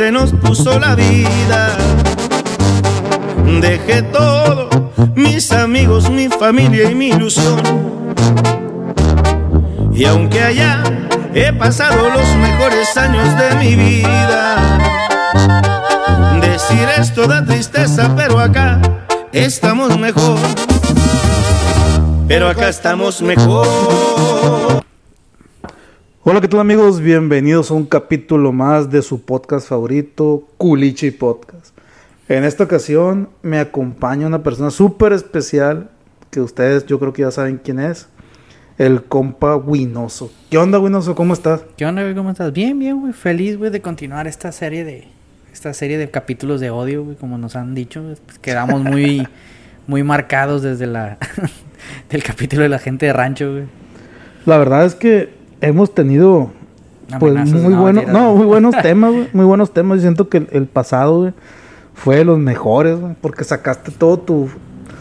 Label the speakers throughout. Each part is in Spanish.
Speaker 1: donde nos puso la vida. Dejé todo, mis amigos, mi familia y mi ilusión. Y aunque allá he pasado los mejores años de mi vida, decir esto da tristeza, pero acá estamos mejor. Pero acá estamos mejor.
Speaker 2: Hola, ¿qué tal amigos? Bienvenidos a un capítulo más de su podcast favorito, Culichi Podcast. En esta ocasión me acompaña una persona súper especial que ustedes yo creo que ya saben quién es. El compa Winoso. ¿Qué onda, Winoso? ¿Cómo estás?
Speaker 3: ¿Qué onda, güey? ¿Cómo estás? Bien, bien, güey. Feliz, güey, de continuar esta serie de... Esta serie de capítulos de odio, güey, como nos han dicho. Pues quedamos muy... muy marcados desde la... del capítulo de la gente de rancho, güey.
Speaker 2: La verdad es que hemos tenido... Pues
Speaker 3: Amenazas,
Speaker 2: muy
Speaker 3: no,
Speaker 2: buenos... No, muy buenos temas. Muy buenos temas. Yo siento que el, el pasado, güey, fue de los mejores. Porque sacaste todo tu...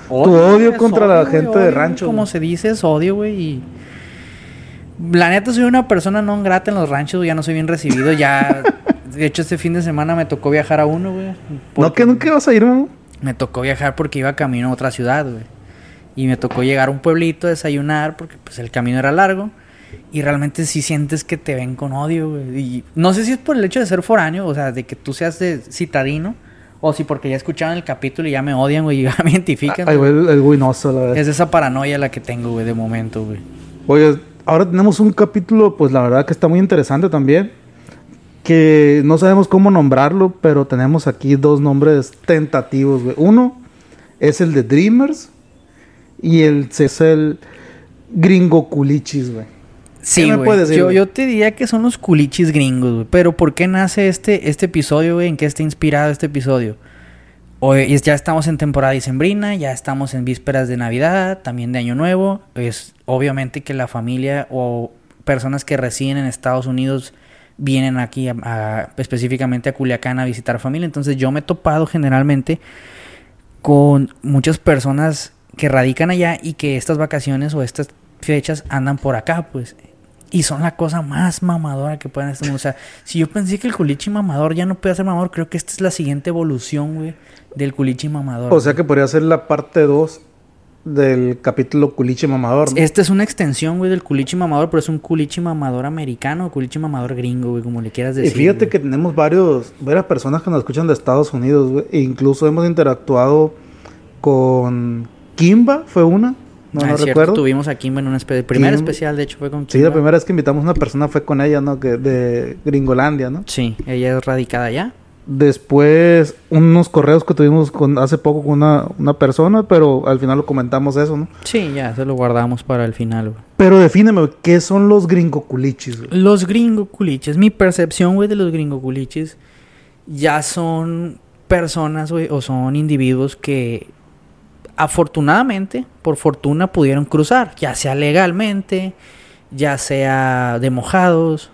Speaker 2: Tu odio contra la gente de
Speaker 3: odio,
Speaker 2: rancho,
Speaker 3: Como se dice, es odio, güey. Y la neta soy una persona no grata en los ranchos, ya no soy bien recibido. Ya, de hecho, este fin de semana me tocó viajar a uno, güey.
Speaker 2: No, que nunca ibas a ir, güey.
Speaker 3: Me tocó viajar porque iba camino a otra ciudad, güey. Y me tocó llegar a un pueblito, desayunar, porque pues el camino era largo. Y realmente sí sientes que te ven con odio, güey. Y no sé si es por el hecho de ser foráneo, o sea, de que tú seas de citadino, o si porque ya escucharon el capítulo y ya me odian, güey, y ya me identifican.
Speaker 2: Ay, güey, el, Winoso, la verdad.
Speaker 3: Es esa paranoia la que tengo, güey, de momento, güey.
Speaker 2: Oye, ahora tenemos un capítulo, pues la verdad que está muy interesante también. Que no sabemos cómo nombrarlo, pero tenemos aquí dos nombres tentativos, güey. Uno es el de Dreamers y el es el Gringo Culichis, güey.
Speaker 3: Sí, güey. Yo, te diría que son los culichis gringos, güey. Pero ¿por qué nace este, este episodio, güey? ¿En qué está inspirado este episodio? Hoy es- ya estamos en temporada dicembrina, ya estamos en vísperas de Navidad, también de Año Nuevo. Es obviamente que la familia o personas que residen en Estados Unidos vienen aquí a- a- específicamente a Culiacán a visitar familia. Entonces yo me he topado generalmente con muchas personas que radican allá y que estas vacaciones o estas fechas andan por acá, pues. Y son la cosa más mamadora que pueden estar. O sea, si yo pensé que el culichi mamador ya no puede ser mamador, creo que esta es la siguiente evolución, güey, del culichi mamador.
Speaker 2: O sea que podría ser la parte 2 del capítulo Culichi Mamador. ¿no?
Speaker 3: Esta es una extensión, güey, del culichi mamador, pero es un culichi mamador americano o culichi mamador gringo, güey, como le quieras
Speaker 2: Y
Speaker 3: decir.
Speaker 2: fíjate
Speaker 3: güey.
Speaker 2: que tenemos varios, varias personas que nos escuchan de Estados Unidos, güey. E incluso hemos interactuado con Kimba, fue una, no,
Speaker 3: Ah,
Speaker 2: no
Speaker 3: es cierto,
Speaker 2: recuerdo.
Speaker 3: Tuvimos aquí en un espe- primer
Speaker 2: Kimba.
Speaker 3: especial, de hecho, fue con
Speaker 2: Sí, la
Speaker 3: Kimba.
Speaker 2: primera vez que invitamos a una persona fue con ella, ¿no? Que de Gringolandia, ¿no?
Speaker 3: Sí, ella es radicada allá.
Speaker 2: Después, unos correos que tuvimos con, hace poco con una, una persona, pero al final lo comentamos eso, ¿no?
Speaker 3: Sí, ya, se lo guardamos para el final, güey.
Speaker 2: Pero defíneme, güey, ¿qué son los gringoculichis, güey?
Speaker 3: Los gringo culiches, mi percepción, güey, de los gringo culiches, ya son personas, güey, o son individuos que afortunadamente, por fortuna, pudieron cruzar, ya sea legalmente, ya sea de mojados,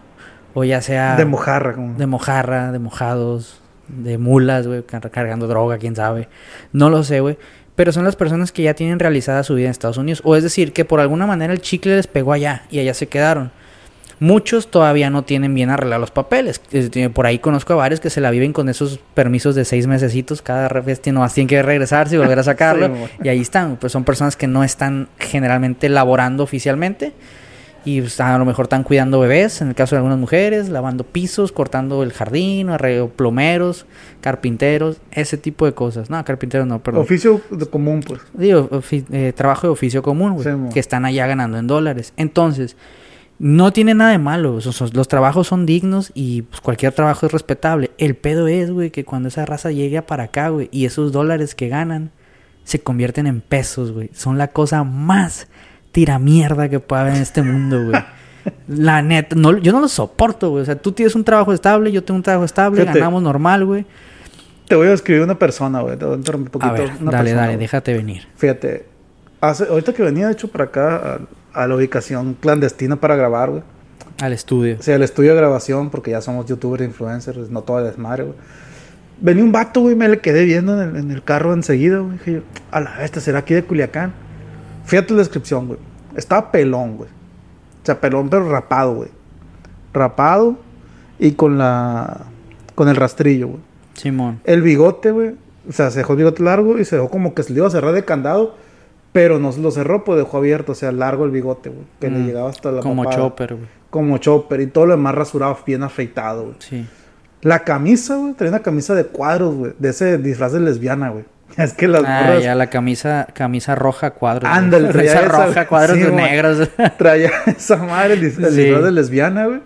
Speaker 3: o ya sea
Speaker 2: De mojarra, como.
Speaker 3: de mojarra, de mojados, de mulas, güey, car- cargando droga, quién sabe. No lo sé, güey. Pero son las personas que ya tienen realizada su vida en Estados Unidos. O es decir, que por alguna manera el chicle les pegó allá y allá se quedaron. Muchos todavía no tienen bien arreglados los papeles. Por ahí conozco a varios que se la viven con esos permisos de seis mesecitos. Cada vez nomás tienen que regresarse y volver a sacarlo.
Speaker 2: Sí,
Speaker 3: y ahí están. Pues son personas que no están generalmente laborando oficialmente. Y pues, a lo mejor están cuidando bebés, en el caso de algunas mujeres, lavando pisos, cortando el jardín, arreglo plomeros, carpinteros, ese tipo de cosas. No, carpinteros no, perdón.
Speaker 2: Oficio de común, pues.
Speaker 3: Digo, eh, trabajo de oficio común, güey,
Speaker 2: Sí,
Speaker 3: que están allá ganando en dólares. Entonces, no tiene nada de malo. Los trabajos son dignos y pues, cualquier trabajo es respetable. El pedo es, güey, que cuando esa raza llegue para acá, güey, y esos dólares que ganan se convierten en pesos, güey. Son la cosa más tiramierda que puede haber en este mundo, güey. La neta, no, yo no lo soporto, güey. O sea, tú tienes un trabajo estable, yo tengo un trabajo estable,
Speaker 2: Fíjate.
Speaker 3: ganamos normal, güey.
Speaker 2: Te voy a escribir una persona, güey. Te voy a un
Speaker 3: A
Speaker 2: poquito.
Speaker 3: ver,
Speaker 2: una
Speaker 3: dale,
Speaker 2: persona,
Speaker 3: dale,
Speaker 2: güey.
Speaker 3: déjate venir.
Speaker 2: Fíjate, hace, ahorita que venía, de hecho, para acá, a, la ubicación clandestina para grabar, güey.
Speaker 3: Al estudio.
Speaker 2: O sea, el estudio de grabación, porque ya somos youtubers influencers, no todo el desmadre, güey. Venía un vato, güey, me le quedé viendo en el, en el carro enseguida, güey. Dije yo, a la bestia, ¿será aquí de Culiacán? Fíjate la descripción, güey. Estaba pelón, güey. O sea, pelón, pero rapado, güey. Rapado y con la con el rastrillo, güey.
Speaker 3: Simón.
Speaker 2: El bigote, güey. O sea, se dejó el bigote largo y se dejó como que se le iba a cerrar de candado. Pero no lo cerró, pues dejó abierto. O sea, largo el bigote, güey. Que le
Speaker 3: Mm.
Speaker 2: llegaba hasta la
Speaker 3: Como
Speaker 2: papada.
Speaker 3: Chopper, güey.
Speaker 2: Como chopper. Y todo lo demás rasurado, bien afeitado, güey.
Speaker 3: Sí.
Speaker 2: La camisa, güey. Traía una camisa de cuadros, güey. De ese disfraz de lesbiana, güey. Es que las
Speaker 3: Ah,
Speaker 2: morras
Speaker 3: ya la camisa, camisa roja cuadros.
Speaker 2: Ándale, traía
Speaker 3: camisa
Speaker 2: esa,
Speaker 3: roja cuadros
Speaker 2: sí,
Speaker 3: de negros.
Speaker 2: traía esa madre, el
Speaker 3: Sí.
Speaker 2: disfraz de lesbiana, güey.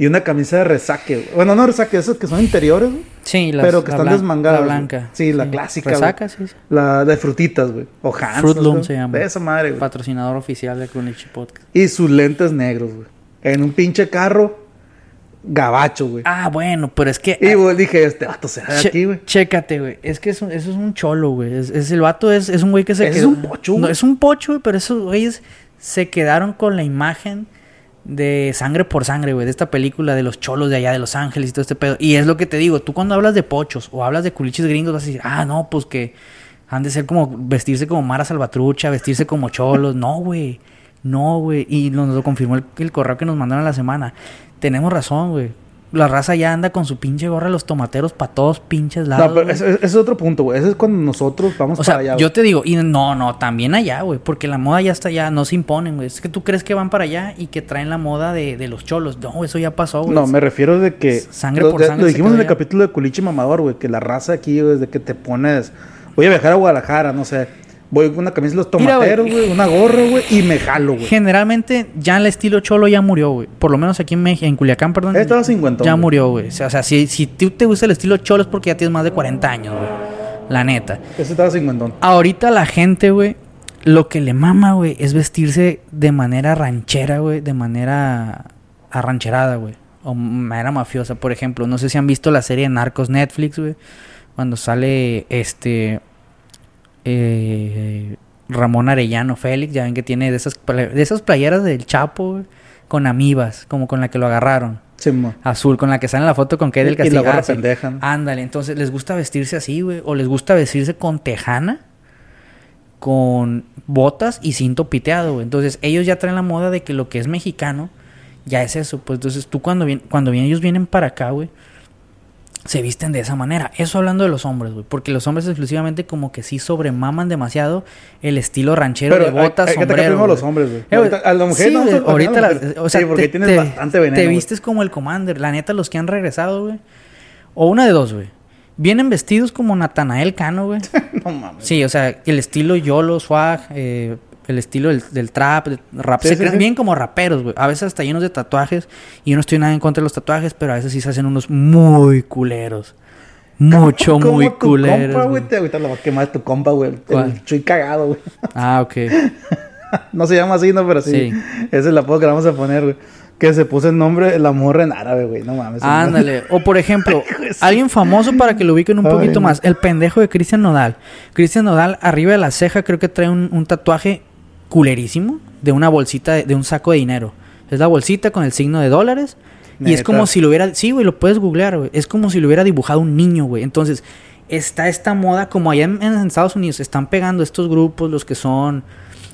Speaker 2: Y una camisa de resaque, güey. Bueno, no resaque, esas que son interiores, güey.
Speaker 3: sí, las-
Speaker 2: Pero que
Speaker 3: la
Speaker 2: están desmangadas,
Speaker 3: La
Speaker 2: güey.
Speaker 3: blanca.
Speaker 2: Sí, la clásica, güey.
Speaker 3: Resaca, sí. sí.
Speaker 2: La de frutitas, güey. O Hans.
Speaker 3: Fruit
Speaker 2: no
Speaker 3: Loom se llama.
Speaker 2: De esa madre, güey.
Speaker 3: Patrocinador oficial de Kunichi Podcast.
Speaker 2: Y sus lentes negros, güey. En un pinche carro gabacho, güey.
Speaker 3: Ah, bueno, pero es que...
Speaker 2: y güey, dije, este vato se de
Speaker 3: Che-
Speaker 2: aquí, güey.
Speaker 3: Chécate, güey. Es que eso, eso es un cholo, güey. Es, es- el vato es, es un güey que se
Speaker 2: Ese es un pocho,
Speaker 3: No,
Speaker 2: güey.
Speaker 3: es un pocho, güey, pero esos güeyes se quedaron con la imagen de sangre por sangre, güey. De esta película de los cholos de allá de Los Ángeles y todo este pedo. Y es lo que te digo. Tú cuando hablas de pochos o hablas de culiches gringos vas a decir, ah, no, pues que han de ser como vestirse como Mara Salvatrucha, vestirse como cholos. No, güey. No, güey. Y nos lo confirmó el, el correo que nos mandaron la semana. Tenemos razón, güey. La raza ya anda con su pinche gorra de los tomateros para todos pinches lados.
Speaker 2: No, pero ese, es otro punto, güey. Ese es cuando nosotros vamos
Speaker 3: O sea,
Speaker 2: para allá.
Speaker 3: yo te digo, y no, no, también allá, güey, porque la moda ya está allá, no se imponen, güey. Es que tú crees que van para allá y que traen la moda de, de los cholos. No, eso ya pasó, güey.
Speaker 2: No, me refiero de que.
Speaker 3: Sangre
Speaker 2: lo,
Speaker 3: por
Speaker 2: de-
Speaker 3: sangre
Speaker 2: Lo dijimos en el
Speaker 3: allá.
Speaker 2: capítulo de Culichi Mamador, güey. Que la raza aquí, güey, desde que te pones. Voy a viajar a Guadalajara, no sé. Voy con una camisa de los tomateros, güey. Una gorra, güey. Y me jalo, güey.
Speaker 3: Generalmente ya el estilo cholo ya murió, güey. Por lo menos aquí en México, en Culiacán, perdón.
Speaker 2: Estaba cincuentón,
Speaker 3: Ya
Speaker 2: güey.
Speaker 3: murió, güey. O sea, o sea, si, si tú te gusta el estilo cholo es porque ya tienes más de 40 años, güey. La neta.
Speaker 2: Ese estaba cincuentón.
Speaker 3: Ahorita la gente, güey, lo que le mama, güey, es vestirse de manera ranchera, güey, de manera arrancherada, güey. O manera mafiosa, por ejemplo. No sé si han visto la serie de Narcos Netflix, güey. Cuando sale este. Eh, Ramón Arellano Félix, ya ven que tiene de esas, de esas playeras del Chapo, con amibas, como con la que lo agarraron.
Speaker 2: Sí.
Speaker 3: Azul, con la que sale en la foto con Kay del
Speaker 2: Y la
Speaker 3: Castillo.
Speaker 2: gorra
Speaker 3: Ah,
Speaker 2: pendeja.
Speaker 3: Ándale, entonces les gusta vestirse así, güey. O les gusta vestirse con tejana, con botas y cinto piteado, güey. Entonces ellos ya traen la moda de que lo que es mexicano ya es eso. Pues entonces tú cuando, vien- cuando vienen, ellos vienen para acá, güey, se visten de esa manera. Eso hablando de los hombres, güey. Porque los hombres exclusivamente como que sí sobremaman demasiado el estilo ranchero de botas,
Speaker 2: hay,
Speaker 3: sombrero.
Speaker 2: a los hombres, güey.
Speaker 3: Eh,
Speaker 2: Ahorita- a la mujer
Speaker 3: sí,
Speaker 2: no, a
Speaker 3: ahorita las- o sea,
Speaker 2: Sí, porque
Speaker 3: te,
Speaker 2: tienes
Speaker 3: te-
Speaker 2: bastante veneno,
Speaker 3: Te vistes como el commander. La neta, los que han regresado, güey. O una de dos, güey. Vienen vestidos como Natanael Cano, güey.
Speaker 2: No mames.
Speaker 3: Sí, o sea, el estilo YOLO, swag, eh, el estilo del, del trap, de- rap.
Speaker 2: Sí,
Speaker 3: se
Speaker 2: sí,
Speaker 3: creen
Speaker 2: sí.
Speaker 3: bien como raperos, güey. A veces hasta llenos de tatuajes. Y yo no estoy nada en contra de los tatuajes, pero a veces sí se hacen unos muy culeros. Mucho,
Speaker 2: Como
Speaker 3: muy
Speaker 2: tu
Speaker 3: culeros.
Speaker 2: compa,
Speaker 3: güey.
Speaker 2: Te ahorita lo va a quemar tu compa, güey. Chuy cagado, güey.
Speaker 3: Ah, ok.
Speaker 2: No se llama así, no, pero sí.
Speaker 3: Sí.
Speaker 2: Esa es la voz que le vamos a poner, güey. Que se puso el nombre la morra en árabe, güey. No mames.
Speaker 3: Ándale. O por ejemplo, alguien famoso para que lo ubiquen un
Speaker 2: Ay,
Speaker 3: poquito
Speaker 2: no.
Speaker 3: más. El pendejo de Cristian Nodal. Cristian Nodal, arriba de la ceja, creo que trae un, un tatuaje culerísimo de una bolsita, de, de un saco de dinero. Es la bolsita con el signo de dólares. Y es como si lo hubiera. Sí, güey, lo puedes googlear, güey. Es como si lo hubiera dibujado un niño, güey. Entonces, está esta moda, como allá en, en Estados Unidos, están pegando estos grupos, los que son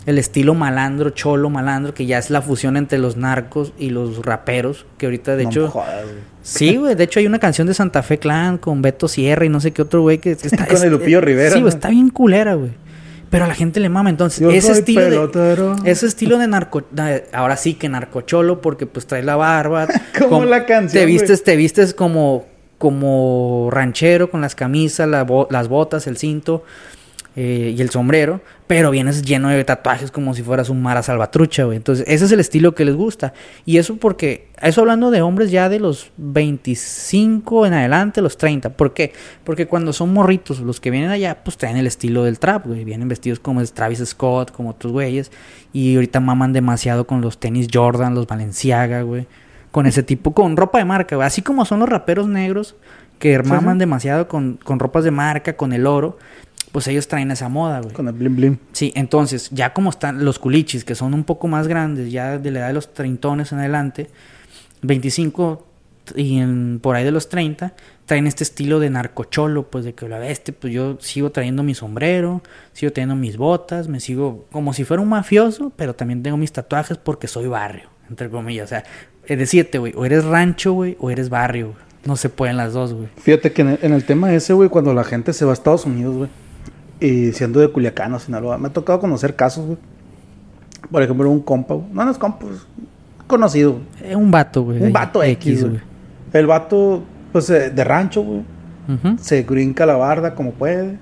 Speaker 3: el estilo malandro, cholo malandro, que ya es la fusión entre los narcos y los raperos, que ahorita de
Speaker 2: No
Speaker 3: hecho...
Speaker 2: me jodas, güey.
Speaker 3: Sí, güey. De hecho, hay una canción de Santa Fe Clan con Beto Sierra y no sé qué otro güey que está.
Speaker 2: Con el Lupillo Rivera,
Speaker 3: Sí, güey,
Speaker 2: ¿no?
Speaker 3: está bien culera, güey. Pero a la gente le mama. Entonces,
Speaker 2: Yo
Speaker 3: ese
Speaker 2: soy
Speaker 3: estilo
Speaker 2: pelotero.
Speaker 3: de. Ese estilo de narco. Ahora sí que narcocholo, porque pues traes la barba.
Speaker 2: Como la canción,
Speaker 3: Te vistes, te vistes como, como ranchero con las camisas, la bo- las botas, el cinto. Eh, y el sombrero, pero vienes lleno de tatuajes como si fueras un Mara Salvatrucha, güey. Entonces, ese es el estilo que les gusta. Y eso porque, eso hablando de hombres ya de los 25 en adelante, los 30. ¿Por qué? Porque cuando son morritos, los que vienen allá, pues traen el estilo del trap, güey. Vienen vestidos como Travis Scott, como otros güeyes. Y ahorita maman demasiado con los tenis Jordan, los Balenciaga, güey. Con ese tipo, con ropa de marca, güey. Así como son los raperos negros que maman
Speaker 2: sí.
Speaker 3: demasiado con, con ropas de marca, con el oro. Pues ellos traen esa moda, güey.
Speaker 2: Con el blim blim.
Speaker 3: Sí, entonces, ya como están los culichis, que son un poco más grandes, ya de la edad de los treintones en adelante, 25 y en, por ahí de los 30, traen este estilo de narcocholo, pues de que la bestia, pues yo sigo trayendo mi sombrero, sigo teniendo mis botas, me sigo como si fuera un mafioso, pero también tengo mis tatuajes porque soy barrio, entre comillas. O sea, es decirte, güey, o eres rancho, güey, o eres barrio, güey. No se pueden las dos, güey.
Speaker 2: Fíjate que en el, en el tema ese, güey, cuando la gente se va a Estados Unidos, güey, y siendo de Culiacán o Sinaloa, me ha tocado conocer casos, güey. Por ejemplo, un compa, güey. No, no es compa, es conocido. güey.
Speaker 3: Eh, un vato, güey.
Speaker 2: Un vato X, güey. El vato, pues, eh, de rancho, güey. Se brinca la barda como puede.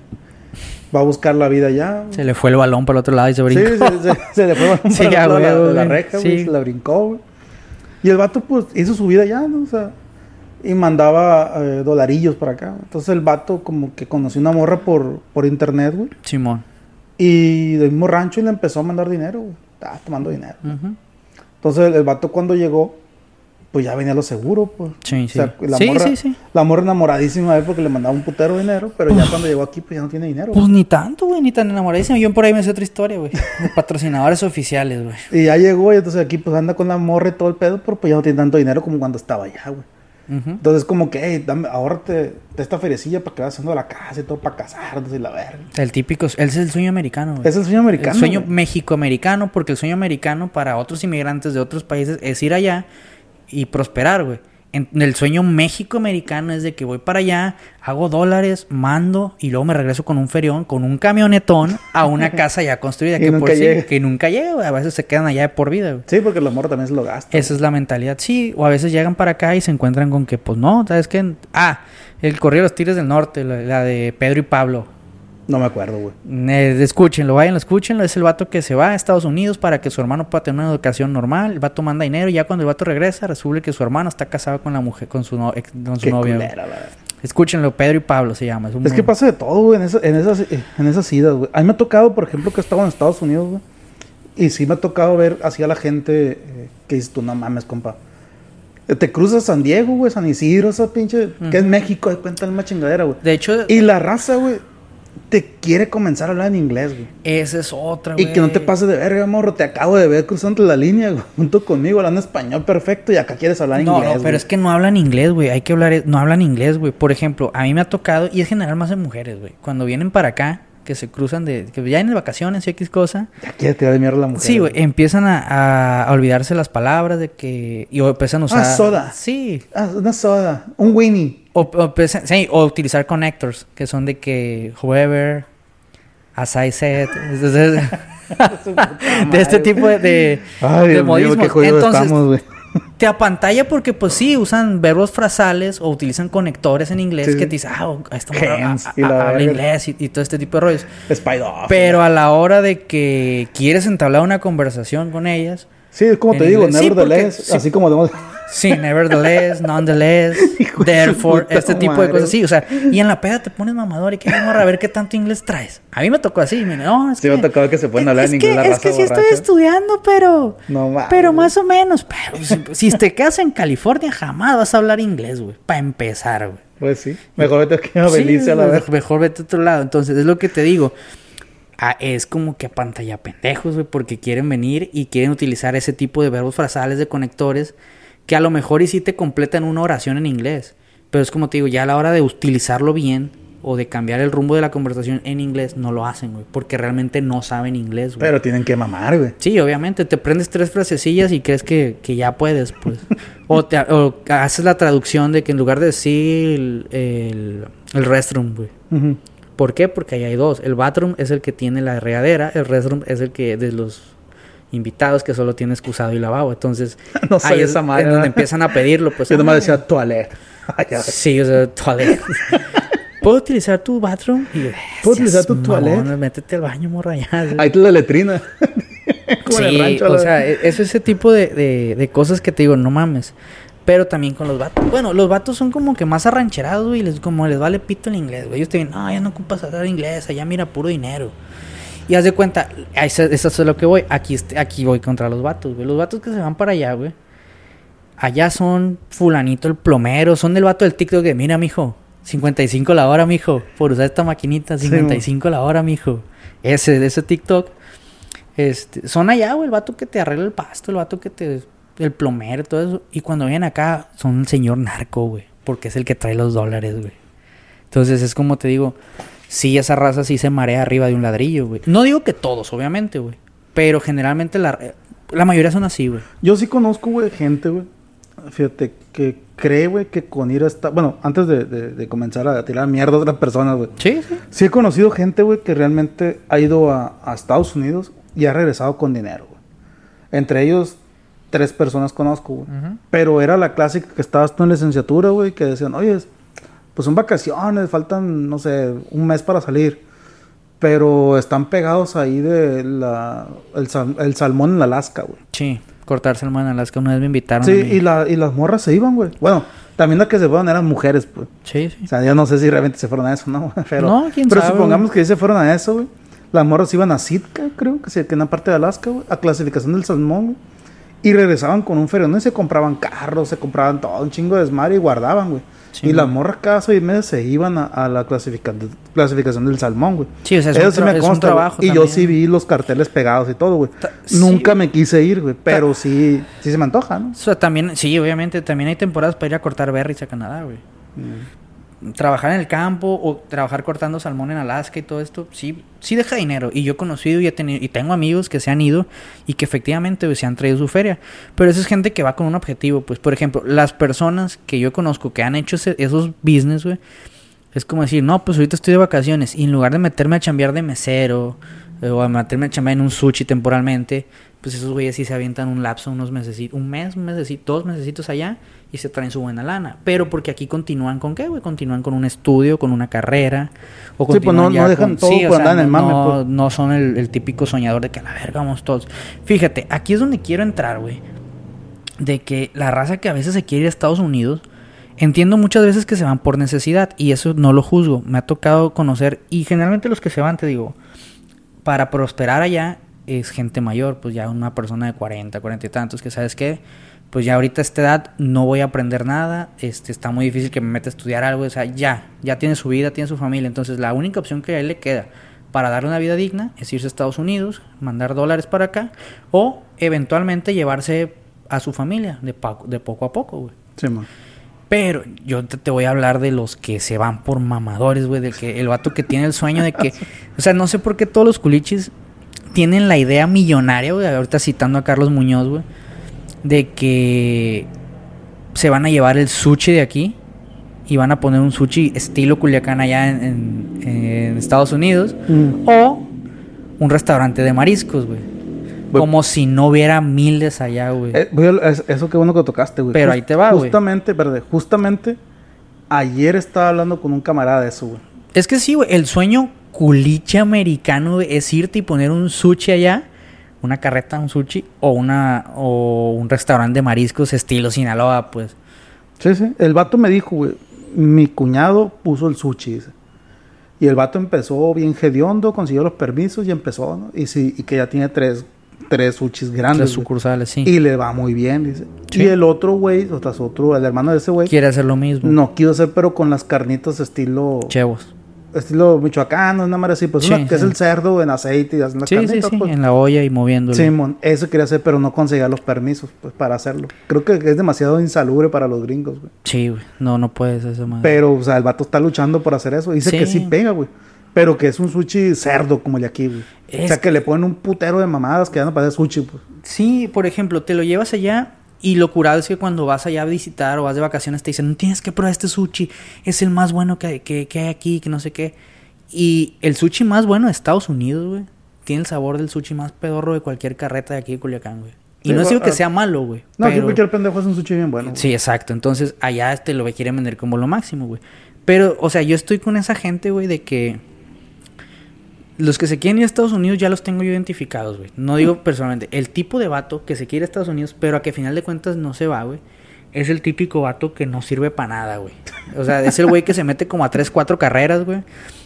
Speaker 2: Va a buscar la vida allá.
Speaker 3: Se le fue el balón para el otro lado y se
Speaker 2: Sí,
Speaker 3: brincó.
Speaker 2: se, se- se le fue balón
Speaker 3: Sí,
Speaker 2: para el otro lado
Speaker 3: huevo,
Speaker 2: de la, reja, güey.
Speaker 3: Sí.
Speaker 2: Se la brincó, güey. Y el vato, pues, hizo su vida allá, ¿no? O sea, y mandaba eh, dolarillos para acá. Entonces el vato como que conoció una morra por, por internet, güey.
Speaker 3: Simón.
Speaker 2: Y del mismo rancho y le empezó a mandar dinero, güey. Estaba tomando dinero. Entonces el, vato cuando llegó, pues ya venía lo seguro, pues.
Speaker 3: Sí,
Speaker 2: O sea,
Speaker 3: sí.
Speaker 2: la
Speaker 3: Sí,
Speaker 2: morra,
Speaker 3: sí, sí.
Speaker 2: La morra enamoradísima de él porque le mandaba un putero de dinero, pero ya cuando llegó aquí, pues ya no tiene dinero.
Speaker 3: Pues
Speaker 2: güey.
Speaker 3: ni tanto, güey, ni tan enamoradísimo. Yo por ahí me sé otra historia, güey. De patrocinadores oficiales, güey.
Speaker 2: Y ya llegó y entonces aquí pues anda con la morra y todo el pedo, pero pues ya no tiene tanto dinero como cuando estaba allá, güey.
Speaker 3: Ujú.
Speaker 2: Entonces como que, hey, dame, ahórrate de esta feriecilla para que vayas haciendo la casa y todo para casarnos y la verga.
Speaker 3: El típico, ese es el sueño americano, güey.
Speaker 2: Es el sueño americano.
Speaker 3: El sueño mexicoamericano, porque el sueño americano para otros inmigrantes de otros países es ir allá y prosperar, güey. En, el sueño México-americano es de que voy para allá, hago dólares, mando y luego me regreso con un ferión, con un camionetón a una casa ya construida que
Speaker 2: nunca
Speaker 3: por sí,
Speaker 2: llega.
Speaker 3: que nunca llega. A veces se quedan allá de por vida, güey.
Speaker 2: Sí, porque la morra también se lo gasta.
Speaker 3: Esa es la mentalidad, sí. O a veces llegan para acá y se encuentran con que, pues no, ¿sabes qué? Ah, el Correo de los Tigres del Norte, la, la de Pedro y Pablo.
Speaker 2: No me acuerdo, güey.
Speaker 3: Eh, escúchenlo, vayan, escúchenlo. Es el vato que se va a Estados Unidos para que su hermano pueda tener una educación normal. El vato manda dinero y ya cuando el vato regresa, resulta que su hermano está casado con la mujer, con su, no- ex- con su
Speaker 2: Qué
Speaker 3: novia.
Speaker 2: culera, la.
Speaker 3: Escúchenlo, Pedro y Pablo se llama. Es,
Speaker 2: que pasa de todo, güey, en, esa- en, esas, en esas idas, güey. A mí me ha tocado, por ejemplo, que he estado en Estados Unidos, güey. Y sí me ha tocado ver así a la gente eh, que dices tú, no mames, compa. Eh, Te cruzas San Diego, güey, San Isidro, esa pinche... Que es México, cuenta la chingadera, güey.
Speaker 3: De hecho,
Speaker 2: Y la raza, güey, te quiere comenzar a hablar en inglés, güey.
Speaker 3: esa es otra,
Speaker 2: Y que no te
Speaker 3: güey.
Speaker 2: pases de verga, morro. Te acabo de ver cruzando la línea, güey, junto conmigo, hablando español perfecto y acá quieres hablar
Speaker 3: No,
Speaker 2: inglés,
Speaker 3: no, pero
Speaker 2: güey.
Speaker 3: es que no hablan inglés, güey. Hay que hablar, no hablan inglés, güey. Por ejemplo, a mí me ha tocado, y es general más en mujeres, güey. Cuando vienen para acá, que se cruzan de, que ya en vacaciones y X cosa.
Speaker 2: Ya quiere tirar de mierda a la mujer.
Speaker 3: Sí, güey, empiezan a, olvidarse las palabras de que, y o empiezan a usar.
Speaker 2: Ah, soda.
Speaker 3: Sí.
Speaker 2: Ah, una soda, un Winnie.
Speaker 3: O, o empiezan- sí, o utilizar connectors, que son de que, whoever, as I said. Entonces, de este tipo de, de,
Speaker 2: Ay,
Speaker 3: de
Speaker 2: Dios mío, qué
Speaker 3: Entonces,
Speaker 2: estamos.
Speaker 3: Te apantalla porque, pues sí, usan verbos frasales o utilizan conectores en inglés
Speaker 2: Sí.
Speaker 3: que te dicen, ah, esta habla inglés y, y todo este tipo de rollos.
Speaker 2: Spider.
Speaker 3: Pero a la hora de que quieres entablar una conversación con ellas,
Speaker 2: Sí, es como te digo,
Speaker 3: inglés. Sí,
Speaker 2: nevertheless,
Speaker 3: sí.
Speaker 2: así como debemos...
Speaker 3: sí, nevertheless, nonetheless, therefore, este tipo de cosas. Sí, o sea, y en la peda te pones mamador y que morra, a ver qué tanto inglés traes. A mí me tocó así, mira, no, es
Speaker 2: Sí,
Speaker 3: que.
Speaker 2: me tocado que se pueden hablar
Speaker 3: es
Speaker 2: en
Speaker 3: que-
Speaker 2: inglés la
Speaker 3: Es que sí estoy estudiando, pero.
Speaker 2: No.
Speaker 3: Pero más o menos. Pero si, si te quedas en California, jamás vas a hablar inglés, güey. Para empezar, güey.
Speaker 2: Pues sí, mejor vete aquí a
Speaker 3: Sí,
Speaker 2: Belice a la vez.
Speaker 3: Mejor vete a otro lado. Entonces, es lo que te digo. Ah, es como que pantalla pendejos, güey, porque quieren venir y quieren utilizar ese tipo de verbos frasales de conectores que a lo mejor y sí te completan una oración en inglés. Pero es como te digo, ya a la hora de utilizarlo bien o de cambiar el rumbo de la conversación en inglés, no lo hacen, güey, porque realmente no saben inglés, güey.
Speaker 2: Pero tienen que mamar, güey.
Speaker 3: Sí, obviamente, te prendes tres frasecillas y crees que, que ya puedes, pues. o, te, o haces la traducción de que en lugar de decir el, el, el restroom, güey.
Speaker 2: Ujú.
Speaker 3: ¿Por qué? Porque ahí hay dos. El bathroom es el que tiene la regadera, el restroom es el que de los invitados que solo tiene excusado y lavabo. Entonces,
Speaker 2: No
Speaker 3: ahí es
Speaker 2: esa madre,
Speaker 3: en donde empiezan a pedirlo, pues.
Speaker 2: Yo nomás decía toilet.
Speaker 3: Sí, o sea, toilet. ¿Puedo utilizar tu bathroom? Y yo,
Speaker 2: ¿Puedo utilizar tu
Speaker 3: "Seas
Speaker 2: toilet?"
Speaker 3: Métete al baño, morra, ya.
Speaker 2: Ahí te la letrina. Como en el
Speaker 3: Sí,
Speaker 2: rancho, a la
Speaker 3: o sea, e- es ese tipo de, de- de cosas que te digo, no mames. Pero también con los vatos. Bueno, los vatos son como que más arrancherados, güey. y Les, como les vale pito el inglés, güey. Ellos te dicen, no, ya no ocupas hablar inglés. Allá mira, puro dinero. Y haz de cuenta, eso, eso es lo que voy. Aquí, aquí voy contra los vatos, güey. Los vatos que se van para allá, güey. Allá son fulanito el plomero. Son del vato del TikTok de, mira, mijo. 55 la hora, mijo. Por usar esta maquinita.
Speaker 2: Sí,
Speaker 3: 55 la hora, mijo. Ese, de ese TikTok. Este, son allá, güey, el vato que te arregla el pasto, el vato que te. El plomero, todo eso. Y cuando vienen acá, son el señor narco, güey. Porque es el que trae los dólares, güey. Entonces es como te digo. Sí, esa raza sí se marea arriba de un ladrillo, güey. No digo que todos, obviamente, güey. Pero generalmente la, la mayoría son así, güey.
Speaker 2: Yo sí conozco, güey, gente, güey. Fíjate que cree, güey, que con ir a esta... Bueno, antes de, de- de comenzar a tirar mierda a otras personas, güey.
Speaker 3: Sí, sí.
Speaker 2: Sí he conocido gente, güey, que realmente ha ido a, a Estados Unidos y ha regresado con dinero, güey. Entre ellos, tres personas conozco, güey. Pero era la clásica que estabas tú en licenciatura, güey, que decían, oye, pues son vacaciones, faltan, no sé, un mes para salir. Pero están pegados ahí de la, el, sal- el salmón en Alaska, güey.
Speaker 3: Sí, cortarse el mano en Alaska. Una vez me invitaron.
Speaker 2: Sí, y, la, y las morras se iban, güey. Bueno, también las que se fueron eran mujeres, pues.
Speaker 3: Sí, sí.
Speaker 2: O sea, yo no sé si realmente se fueron a eso, ¿no? Pero,
Speaker 3: No, quién
Speaker 2: pero
Speaker 3: sabe,
Speaker 2: supongamos
Speaker 3: güey.
Speaker 2: que sí se fueron a eso, güey. Las morras iban a Sitka, creo que, sí, que en la parte de Alaska, güey, a clasificación del salmón, güey. Y regresaban con un ferión y se compraban carros, se compraban todo, un chingo de desmadre y guardaban, güey.
Speaker 3: Sí,
Speaker 2: y las morras cada seis meses se iban a, a la clasifica- clasificación del salmón, güey.
Speaker 3: Sí, o sea, es
Speaker 2: Eso
Speaker 3: un
Speaker 2: sí me
Speaker 3: es un
Speaker 2: consta,
Speaker 3: trabajo
Speaker 2: Y yo sí vi los carteles pegados y todo, güey.
Speaker 3: Sí.
Speaker 2: Nunca me quise ir, güey. Pero sí, sí se me antoja, ¿no?
Speaker 3: O sea, también, sí, obviamente, también hay temporadas para ir a cortar berries a Canadá, güey. Trabajar en el campo o trabajar cortando salmón en Alaska y todo esto, sí, sí deja dinero. Y yo he conocido y he tenido, y tengo amigos que se han ido y que efectivamente güey, se han traído su feria. Pero esa es gente que va con un objetivo. Pues, por ejemplo, las personas que yo conozco que han hecho esos business, güey, es como decir, no, pues ahorita estoy de vacaciones y en lugar de meterme a chambear de mesero eh, o a meterme a chambear en un sushi temporalmente, pues esos güeyes sí se avientan un lapso, unos meses, un mes, un mesecito, dos mesecitos allá y se traen su buena lana. Pero porque aquí continúan con qué, güey? Continúan con un estudio, con una carrera. O
Speaker 2: Sí, pues, no-
Speaker 3: ya
Speaker 2: no dejan
Speaker 3: con-
Speaker 2: todo
Speaker 3: sí, o
Speaker 2: por
Speaker 3: sea,
Speaker 2: andar en el
Speaker 3: no-
Speaker 2: mame,
Speaker 3: no,
Speaker 2: pues.
Speaker 3: no son el, el típico soñador de que a la verga vamos todos. Fíjate, aquí es donde quiero entrar, güey de que la raza que a veces se quiere ir a Estados Unidos, entiendo muchas veces que se van por necesidad y eso no lo juzgo. Me ha tocado conocer y generalmente los que se van, te digo, para prosperar allá es gente mayor, pues ya una persona de 40, 40 y tantos que sabes que pues ya ahorita a esta edad no voy a aprender nada, este está muy difícil que me meta a estudiar algo, o sea, ya, ya tiene su vida, tiene su familia, entonces la única opción que a él le queda para darle una vida digna es irse a Estados Unidos, mandar dólares para acá o eventualmente llevarse a su familia de, poco a poco, güey.
Speaker 2: Sí, man.
Speaker 3: Pero yo te, te voy a hablar de los que se van por mamadores, güey. De que el vato que tiene el sueño de que. O sea, no sé por qué todos los culichis tienen la idea millonaria, güey. Ahorita citando a Carlos Muñoz, güey. De que se van a llevar el sushi de aquí y van a poner un sushi estilo Culiacán allá en, en- en Estados Unidos.
Speaker 2: Mm.
Speaker 3: O un restaurante de mariscos, güey. Como si no hubiera miles allá, güey.
Speaker 2: Eh, eso qué bueno que tocaste, güey.
Speaker 3: Pero ahí te va, güey.
Speaker 2: Justamente, perdón, justamente ayer estaba hablando con un camarada de eso, güey.
Speaker 3: Es que sí, güey. El sueño culiche americano es irte y poner un sushi allá. Una carreta, un sushi. O una o un restaurante de mariscos estilo Sinaloa, pues.
Speaker 2: Sí, sí. El vato me dijo, güey, mi cuñado puso el sushi, dice. Y el vato empezó bien hediondo, consiguió los permisos y empezó, ¿no? Y sí, y que ya tiene tres, tres sushis grandes. güey.
Speaker 3: sucursales, sí.
Speaker 2: Y le va muy bien, dice.
Speaker 3: Sí.
Speaker 2: Y el otro güey, o sea, otro, el hermano de ese güey,
Speaker 3: Quiere hacer lo mismo.
Speaker 2: no quiso hacer, pero con las carnitas estilo
Speaker 3: Chevos.
Speaker 2: Estilo michoacano, una madre así, pues
Speaker 3: Sí,
Speaker 2: una que es el cerdo en aceite y hacen las
Speaker 3: Sí, sí.
Speaker 2: pues.
Speaker 3: En la olla y moviéndolo.
Speaker 2: Simón, eso quería hacer, pero no conseguía los permisos pues, para hacerlo. Creo que es demasiado insalubre para los gringos, güey.
Speaker 3: Sí, güey. No, no puedes eso, madre.
Speaker 2: Pero, o sea, el vato está luchando por hacer eso. Dice que sí pega, güey. Pero que es un sushi cerdo como el de aquí, güey. O sea, que le ponen un putero de mamadas que ya no parece sushi, pues.
Speaker 3: Sí, por ejemplo, te lo llevas allá y lo curado es que cuando vas allá a visitar o vas de vacaciones te dicen, no tienes que probar este sushi, es el más bueno que, que, que hay aquí, que no sé qué. Y el sushi más bueno de Estados Unidos, güey, tiene el sabor del sushi más pedorro de cualquier carreta de aquí de Culiacán, güey. Y
Speaker 2: Sí,
Speaker 3: no digo que
Speaker 2: ah,
Speaker 3: sea malo, güey.
Speaker 2: No,
Speaker 3: pero-
Speaker 2: cualquier pendejo es un sushi bien bueno. güey.
Speaker 3: Sí, exacto. Entonces, allá este lo quieren vender como lo máximo, güey. Pero, o sea, yo estoy con esa gente, güey, de que los que se quieren ir a Estados Unidos ya los tengo yo identificados, güey. No digo personalmente. El tipo de vato que se quiere a Estados Unidos, pero a que final de cuentas no se va, güey. Es el típico vato que no sirve para nada, güey. O sea, es el güey que se mete como a 3, 4 carreras, güey.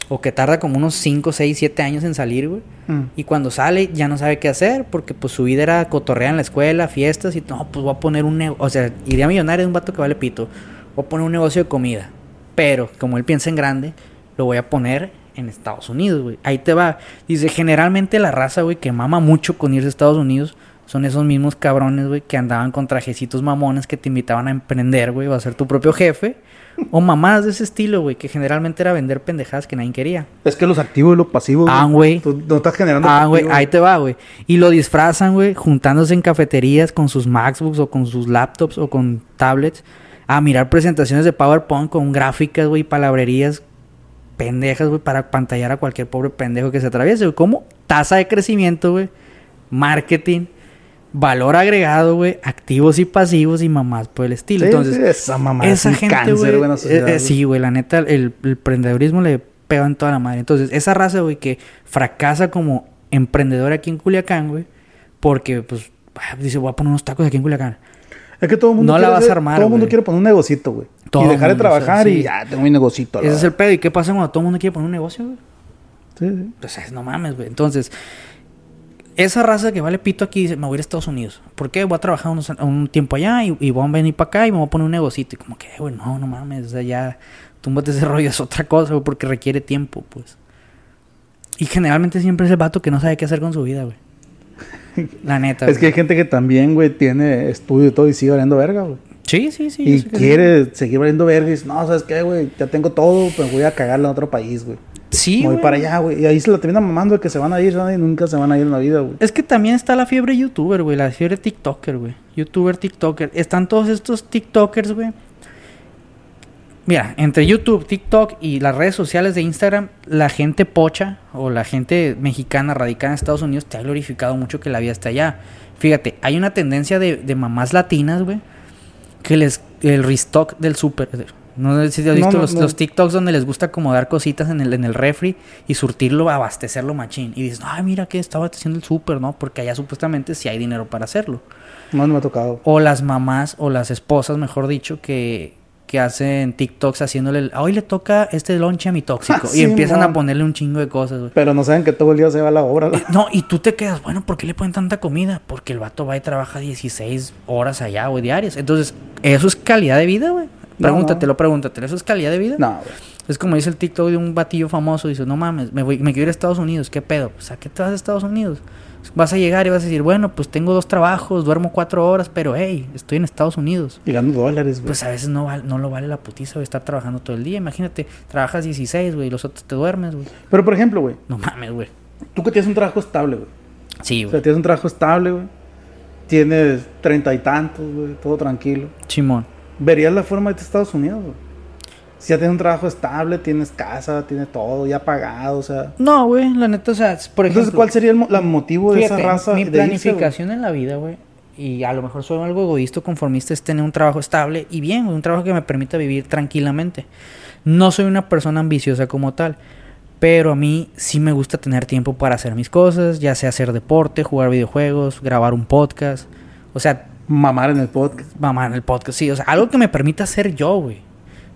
Speaker 3: O que tarda como unos 5, 6, 7 años en salir, güey.
Speaker 2: Mm.
Speaker 3: Y cuando sale ya no sabe qué hacer porque pues su vida era cotorrear en la escuela, fiestas y no, pues voy a poner un negocio, o sea, idea millonaria es un vato que vale pito. Voy a poner un negocio de comida. Pero como él piensa en grande, lo voy a poner en Estados Unidos, güey. Ahí te va. Dice, generalmente la raza, güey, que mama mucho con irse a Estados Unidos, son esos mismos cabrones, güey, que andaban con trajecitos mamones que te invitaban a emprender, güey, o a ser tu propio jefe. O mamás de ese estilo, güey, que generalmente era vender pendejadas que nadie quería.
Speaker 2: Es que los activos y los pasivos.
Speaker 3: Ah, güey.
Speaker 2: Tú no estás generando.
Speaker 3: Ah, güey, ahí te va, güey. Y lo disfrazan, güey, juntándose en cafeterías con sus MacBooks o con sus laptops o con tablets a mirar presentaciones de PowerPoint con gráficas, güey, palabrerías pendejas, güey, para pantallar a cualquier pobre pendejo que se atraviese, güey. Como tasa de crecimiento, güey, marketing, valor agregado, güey, activos y pasivos y mamás por el estilo.
Speaker 2: Sí,
Speaker 3: Entonces,
Speaker 2: sí, esa mamá es
Speaker 3: esa
Speaker 2: un
Speaker 3: gente,
Speaker 2: cáncer,
Speaker 3: güey. eh,
Speaker 2: sociedad,
Speaker 3: eh,
Speaker 2: güey.
Speaker 3: sí, güey, la neta, el, el emprendedurismo le pega en toda la madre. Entonces, esa raza, güey, que fracasa como emprendedor aquí en Culiacán, güey, porque, pues, ah, dice, voy a poner unos tacos aquí en Culiacán.
Speaker 2: Es que todo el mundo
Speaker 3: No la
Speaker 2: quiere
Speaker 3: a armar,
Speaker 2: Todo el mundo quiere poner un negocito, güey.
Speaker 3: Todo
Speaker 2: Y dejar de trabajar y ya tengo mi negocito.
Speaker 3: Ese es el pedo. ¿Y qué pasa cuando todo el mundo quiere poner un negocio, güey?
Speaker 2: Sí, sí.
Speaker 3: Pues no mames, güey. Entonces, esa raza que vale pito aquí dice, me voy a ir a Estados Unidos. ¿Por qué? Voy a trabajar unos- un tiempo allá y, y voy a venir para acá y me voy a poner un negocito. Y como que, güey, no, no mames. O sea, ya, túmbate ese rollo, es otra cosa, güey, porque requiere tiempo, pues. Y generalmente siempre es el vato que no sabe qué hacer con su vida, güey. La neta.
Speaker 2: Es que hay gente que también, güey, tiene estudio y todo y sigue valiendo verga, güey.
Speaker 3: Sí, sí, sí.
Speaker 2: y
Speaker 3: que
Speaker 2: quiere seguir valiendo verga y dice, no, ¿sabes qué, güey? Ya tengo todo, pero voy a cagarla en otro país, güey.
Speaker 3: Sí,
Speaker 2: voy
Speaker 3: güey.
Speaker 2: para allá, güey. Y ahí se la termina mamando de que se van a ir, ¿no? Y nunca se van a ir en la vida, güey.
Speaker 3: Es que también está la fiebre youtuber, güey. La fiebre TikToker, güey. Youtuber, TikToker. Están todos estos TikTokers, güey. Mira, entre YouTube, TikTok y las redes sociales de Instagram, la gente pocha o la gente mexicana radicada en Estados Unidos te ha glorificado mucho que la vida está allá. Fíjate, hay una tendencia de, de mamás latinas, güey, que les. El restock del súper. No sé si has
Speaker 2: No,
Speaker 3: visto
Speaker 2: no,
Speaker 3: los,
Speaker 2: no.
Speaker 3: los TikToks donde les gusta acomodar cositas en el, en el refri y surtirlo, abastecerlo machín. Y dices, ay, mira que estaba haciendo el súper, ¿no? Porque allá supuestamente sí hay dinero para hacerlo.
Speaker 2: No, no me ha tocado.
Speaker 3: O las mamás, o las esposas, mejor dicho, que, que hacen TikToks haciéndole, hoy le toca este lonche a mi tóxico.
Speaker 2: Ah,
Speaker 3: y empiezan a ponerle un chingo de cosas, güey.
Speaker 2: Pero no saben que todo el día se va a la obra. ¿no?
Speaker 3: No, y tú te quedas, bueno, ¿por qué le ponen tanta comida? Porque el vato va y trabaja 16 horas allá, güey, diarias. Entonces, ¿eso es calidad de vida, güey?
Speaker 2: No.
Speaker 3: Pregúntatelo, pregúntatelo. ¿Eso es calidad de vida?
Speaker 2: No, güey.
Speaker 3: Es como dice el TikTok de un batillo famoso. Dice, no mames, me, voy, me quiero ir a Estados Unidos. ¿Qué pedo? Pues, ¿a qué te vas a Estados Unidos? Vas a llegar y vas a decir, bueno, pues tengo dos trabajos, duermo cuatro horas, pero hey, estoy en Estados Unidos.
Speaker 2: Y gano dólares, güey.
Speaker 3: Pues a veces no, no lo vale la putiza, güey, estar trabajando todo el día. Imagínate, trabajas 16, güey, y los otros te duermes, güey.
Speaker 2: Pero, por ejemplo, güey,
Speaker 3: No mames, güey.
Speaker 2: tú que tienes un trabajo estable, güey.
Speaker 3: Sí,
Speaker 2: O sea,
Speaker 3: güey.
Speaker 2: tienes un trabajo estable, güey. Tienes treinta y tantos, güey. Todo tranquilo.
Speaker 3: Chimón.
Speaker 2: ¿Verías la forma de Estados Unidos, güey? Si ya tienes un trabajo estable, tienes casa, tienes todo ya pagado, o sea...
Speaker 3: No, güey, la neta, o sea, por ejemplo...
Speaker 2: Entonces, ¿cuál sería el mo- la motivo de esa raza?
Speaker 3: Mi
Speaker 2: de irse,
Speaker 3: planificación en la vida, güey, y a lo mejor soy algo egoísta, conformista, es tener un trabajo estable y bien, güey, un trabajo que me permita vivir tranquilamente. No soy una persona ambiciosa como tal, pero a mí sí me gusta tener tiempo para hacer mis cosas, ya sea hacer deporte, jugar videojuegos, grabar un podcast, o sea,
Speaker 2: Mamar en el podcast.
Speaker 3: mamá en el podcast, sí, o sea, algo que me permita ser yo, güey.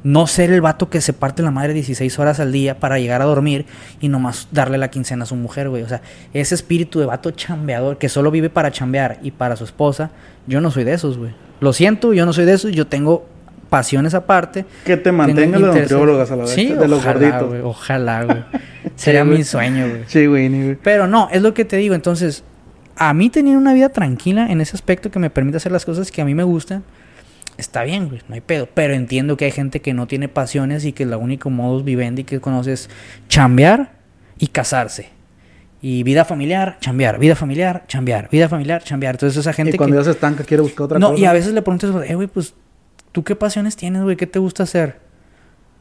Speaker 3: No ser el vato que se parte la madre 16 horas al día para llegar a dormir y nomás darle la quincena a su mujer, güey. O sea, ese espíritu de vato chambeador que solo vive para chambear y para su esposa, yo no soy de esos, güey. Lo siento, yo no soy de esos, yo tengo pasiones aparte.
Speaker 2: Que te mantengan los nutriólogos a la vez.
Speaker 3: Sí,
Speaker 2: de los
Speaker 3: ojalá,
Speaker 2: gorditos.
Speaker 3: ojalá, güey. Sería mi sueño, güey.
Speaker 2: Sí, güey.
Speaker 3: Pero no, es lo que te digo. Entonces, a mí tener una vida tranquila en ese aspecto que me permite hacer las cosas que a mí me gustan, está bien, güey, no hay pedo. Pero entiendo que hay gente que no tiene pasiones y que el único modus vivendi que conoce es chambear y casarse. Y vida familiar, chambear, vida familiar, chambear, vida familiar, chambear. Entonces, esa gente
Speaker 2: Y cuando
Speaker 3: que...
Speaker 2: ya se estanca, quiere buscar otra
Speaker 3: No,
Speaker 2: cosa.
Speaker 3: y a veces le preguntas, eh, güey, pues, ¿tú qué pasiones tienes, güey? ¿Qué te gusta hacer?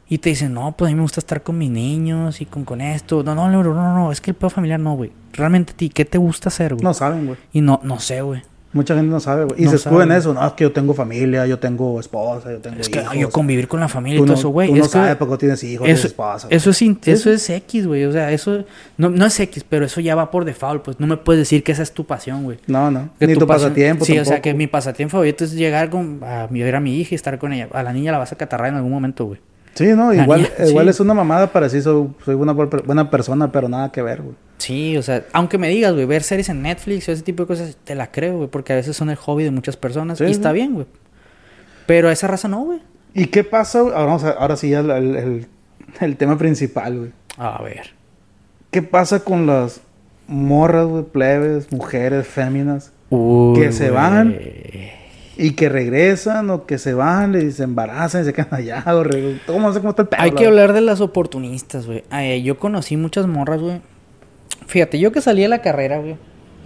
Speaker 3: Y te dicen, no, pues a mí me gusta estar con mis niños y con, con esto. No, no, no, no, no, no, es que el pedo familiar no, güey. Realmente a ti, ¿qué te gusta hacer, güey?
Speaker 2: No saben, güey.
Speaker 3: Y no, no sé, güey.
Speaker 2: Mucha gente no sabe, güey. Y
Speaker 3: No
Speaker 2: se escudan
Speaker 3: sabe.
Speaker 2: eso. No, es que yo tengo familia, yo tengo esposa, yo tengo
Speaker 3: Es que
Speaker 2: hijos.
Speaker 3: no, yo convivir con la familia
Speaker 2: Tú
Speaker 3: y todo
Speaker 2: no,
Speaker 3: eso, güey.
Speaker 2: tú no
Speaker 3: es que
Speaker 2: sabes porque tienes hijos, tienes
Speaker 3: eso,
Speaker 2: esposa.
Speaker 3: eso es,
Speaker 2: Sí,
Speaker 3: eso es X, güey. O sea, eso no, no es X, pero eso ya va por default. Pues no me puedes decir que esa es tu pasión, güey.
Speaker 2: No, no.
Speaker 3: Que
Speaker 2: Ni tu
Speaker 3: pasión-
Speaker 2: pasatiempo
Speaker 3: Sí, o sea, que mi pasatiempo favorito es llegar con, a ver a mi hija y estar con ella. A la niña la vas a catarrar en algún momento, güey.
Speaker 2: Sí, no, igual,
Speaker 3: niña,
Speaker 2: igual
Speaker 3: sí.
Speaker 2: es una mamada para decir soy, soy una buena persona, pero nada que ver, güey.
Speaker 3: Sí, o sea, aunque me digas, güey, ver series en Netflix o ese tipo de cosas, te la creo, güey, porque a veces son el hobby de muchas personas
Speaker 2: Sí,
Speaker 3: y
Speaker 2: sí.
Speaker 3: está bien, güey. Pero esa raza no, güey.
Speaker 2: ¿Y qué pasa? güey? Ahora, vamos a- ahora sí ya el, el- tema principal, güey.
Speaker 3: A ver.
Speaker 2: ¿Qué pasa con las morras, güey, plebes, mujeres, féminas,
Speaker 3: Uy,
Speaker 2: Que se
Speaker 3: güey.
Speaker 2: Y que regresan o que se van se embarazan y se quedan allá. O re- ¿Cómo no sé cómo está el pedo?
Speaker 3: Hay que hablar de las oportunistas, güey. Ay, yo conocí muchas morras, güey. Fíjate, yo que salí de la carrera, güey.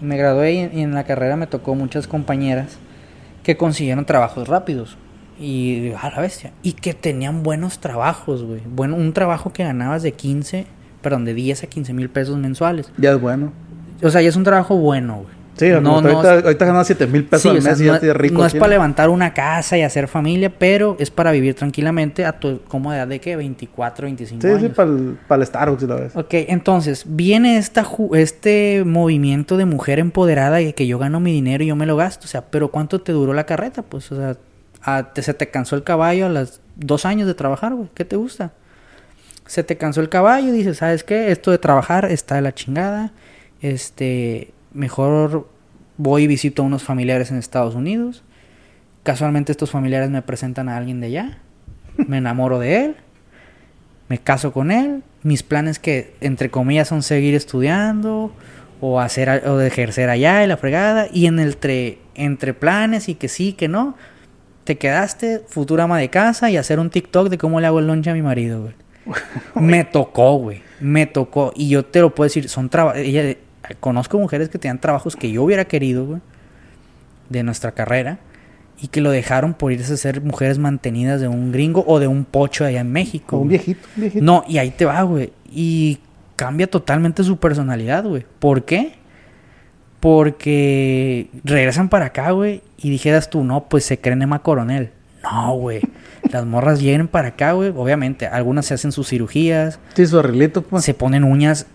Speaker 3: Me gradué y, y en la carrera me tocó muchas compañeras que consiguieron trabajos rápidos. Y a la bestia. Y que tenían buenos trabajos, güey. Bueno, un trabajo que ganabas de 15, perdón, de 10 a 15 mil pesos mensuales.
Speaker 2: Ya es bueno.
Speaker 3: O sea, ya es un trabajo bueno, güey.
Speaker 2: Sí,
Speaker 3: no, no,
Speaker 2: ahorita, ahorita ganas 7 mil pesos
Speaker 3: Sí,
Speaker 2: al
Speaker 3: o sea,
Speaker 2: mes y
Speaker 3: no,
Speaker 2: ya tienes rico.
Speaker 3: no es para levantar una casa y hacer familia, pero es para vivir tranquilamente a tu comodidad de que 24, 25
Speaker 2: Sí,
Speaker 3: años.
Speaker 2: sí, para el, para el Starbucks y la vez.
Speaker 3: Ok, entonces viene esta este movimiento de mujer empoderada y que yo gano mi dinero y yo me lo gasto. O sea, pero ¿cuánto te duró la carreta? Pues, o sea, a- te- se te cansó el caballo a los dos años de trabajar, güey. ¿Qué te gusta? Se te cansó el caballo y dices, ¿sabes qué? Esto de trabajar está de la chingada. Este, mejor voy y visito a unos familiares en Estados Unidos. Casualmente estos familiares me presentan a alguien de allá. Me enamoro de él me caso con él. Mis planes que, entre comillas, son seguir estudiando o hacer o de ejercer allá y la fregada. Y en el tre- entre planes y que sí, que no, te quedaste futura ama de casa y hacer un TikTok de cómo le hago el lunch a mi marido, güey. me tocó, güey. Me tocó. Y yo te lo puedo decir, son trabajos. Conozco mujeres que tenían trabajos que yo hubiera querido, güey, de nuestra carrera. Y que lo dejaron por irse a ser mujeres mantenidas de un gringo o de un pocho allá en México.
Speaker 2: O un viejito, un viejito.
Speaker 3: No, y ahí te va, güey. Y cambia totalmente su personalidad, güey. ¿Por qué? Porque regresan para acá, güey. Y dijeras tú, no, pues se creen Emma Coronel. No, güey. Las morras vienen para acá, güey. Obviamente, algunas se hacen sus cirugías,
Speaker 2: Sí, su arreglito, pues.
Speaker 3: se ponen uñas.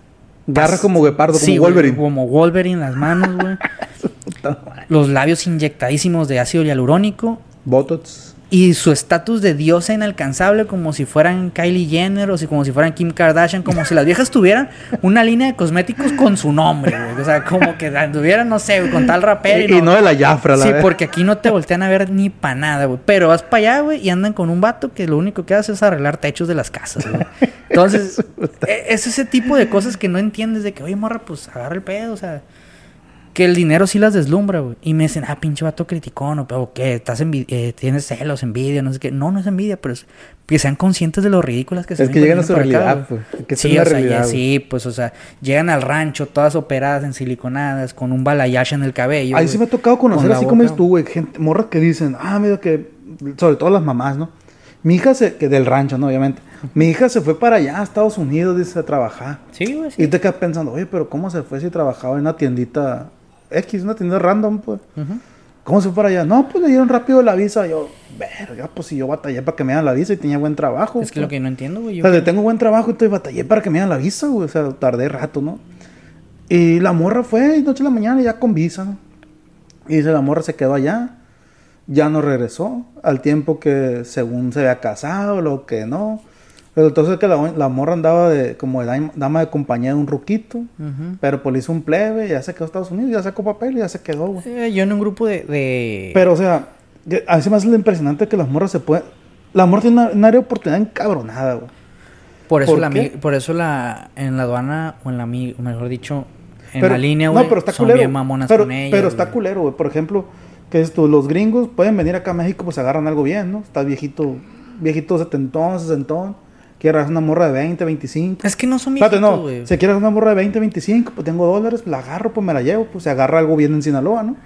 Speaker 2: Garra como guepardo, como
Speaker 3: güey,
Speaker 2: Wolverine.
Speaker 3: como Wolverine las manos, güey. Los labios inyectadísimos de ácido hialurónico.
Speaker 2: Botox.
Speaker 3: Y su estatus de diosa inalcanzable, como si fueran Kylie Jenner o si como si fueran Kim Kardashian, como si las viejas tuvieran una línea de cosméticos con su nombre, güey. O sea, como que tuvieran, no sé, con tal rapero.
Speaker 2: Y, y no de la Jafra, la
Speaker 3: Sí,
Speaker 2: vez.
Speaker 3: porque aquí no te voltean a ver ni para nada, güey. Pero vas para allá, güey, y andan con un vato que lo único que hace es arreglar techos de las casas, güey. Entonces, e- es ese tipo de cosas que no entiendes de que, oye, morra, pues agarra el pedo, o sea. Que el dinero sí las deslumbra, güey. Y me dicen, ah, pinche vato criticón, o, o qué, estás eh, tienes celos, envidia, no sé qué. No, no es envidia, pero es que sean conscientes de lo ridículas que se
Speaker 2: Es que llegan a su realidad,
Speaker 3: güey.
Speaker 2: pues. Que
Speaker 3: Sí, o sea,
Speaker 2: realidad,
Speaker 3: ya-
Speaker 2: güey.
Speaker 3: sí, pues, o sea, llegan al rancho todas operadas, ensiliconadas, con un balayage en el cabello.
Speaker 2: Ahí sí me ha tocado conocer,
Speaker 3: con
Speaker 2: así como es tú, güey, gente, morras que dicen, ah, mira que, sobre todo las mamás, ¿no? Mi hija se, que del rancho, ¿no? Obviamente. Mi hija se fue para allá, a Estados Unidos, dice, a trabajar.
Speaker 3: Sí, güey, sí.
Speaker 2: Y te quedas pensando, oye, pero ¿cómo se fue si trabajaba en una tiendita X, una tienda random, pues? ¿Cómo se fue para allá? No, pues le dieron rápido la visa. Yo, verga, pues si yo batallé para que me dieran la visa y tenía buen trabajo.
Speaker 3: Es que
Speaker 2: pues.
Speaker 3: lo que no entiendo, güey.
Speaker 2: O
Speaker 3: yo
Speaker 2: sea,
Speaker 3: creo-
Speaker 2: tengo buen trabajo, entonces batallé para que me dieran la visa, güey. O sea, tardé rato, ¿no? Y la morra fue noche a la mañana ya con visa, ¿no? Y dice, la morra se quedó allá. Ya no regresó. Al tiempo que según se había casado, lo que no. Pero entonces que la, la morra andaba de, como de dama, de compañía de un ruquito. Pero pues le hizo un plebe, ya se quedó a Estados Unidos, ya sacó papel y ya se quedó, güey.
Speaker 3: Eh, yo en un grupo de... de-
Speaker 2: Pero, o sea, a se me hace lo impresionante que las morras se pueden... La morra tiene una, una área de oportunidad encabronada, güey.
Speaker 3: por eso
Speaker 2: ¿por
Speaker 3: la
Speaker 2: qué?
Speaker 3: por eso la en la aduana o en la mejor dicho en
Speaker 2: Pero-
Speaker 3: la línea,
Speaker 2: no,
Speaker 3: güey,
Speaker 2: pero está
Speaker 3: son
Speaker 2: culero.
Speaker 3: bien mamonas
Speaker 2: pero,
Speaker 3: con ellas.
Speaker 2: pero está culero, güey. Por ejemplo, que esto, los gringos pueden venir acá a México, pues agarran algo bien, ¿no? Está viejito, viejito setentón, sesentón. Agarrar una morra de 20, 25.
Speaker 3: Es que no son viejitos,
Speaker 2: no.
Speaker 3: güey.
Speaker 2: Se quiere agarrar una morra de 20, 25, pues tengo dólares, la agarro, pues me la llevo, pues se agarra algo bien en Sinaloa, ¿no?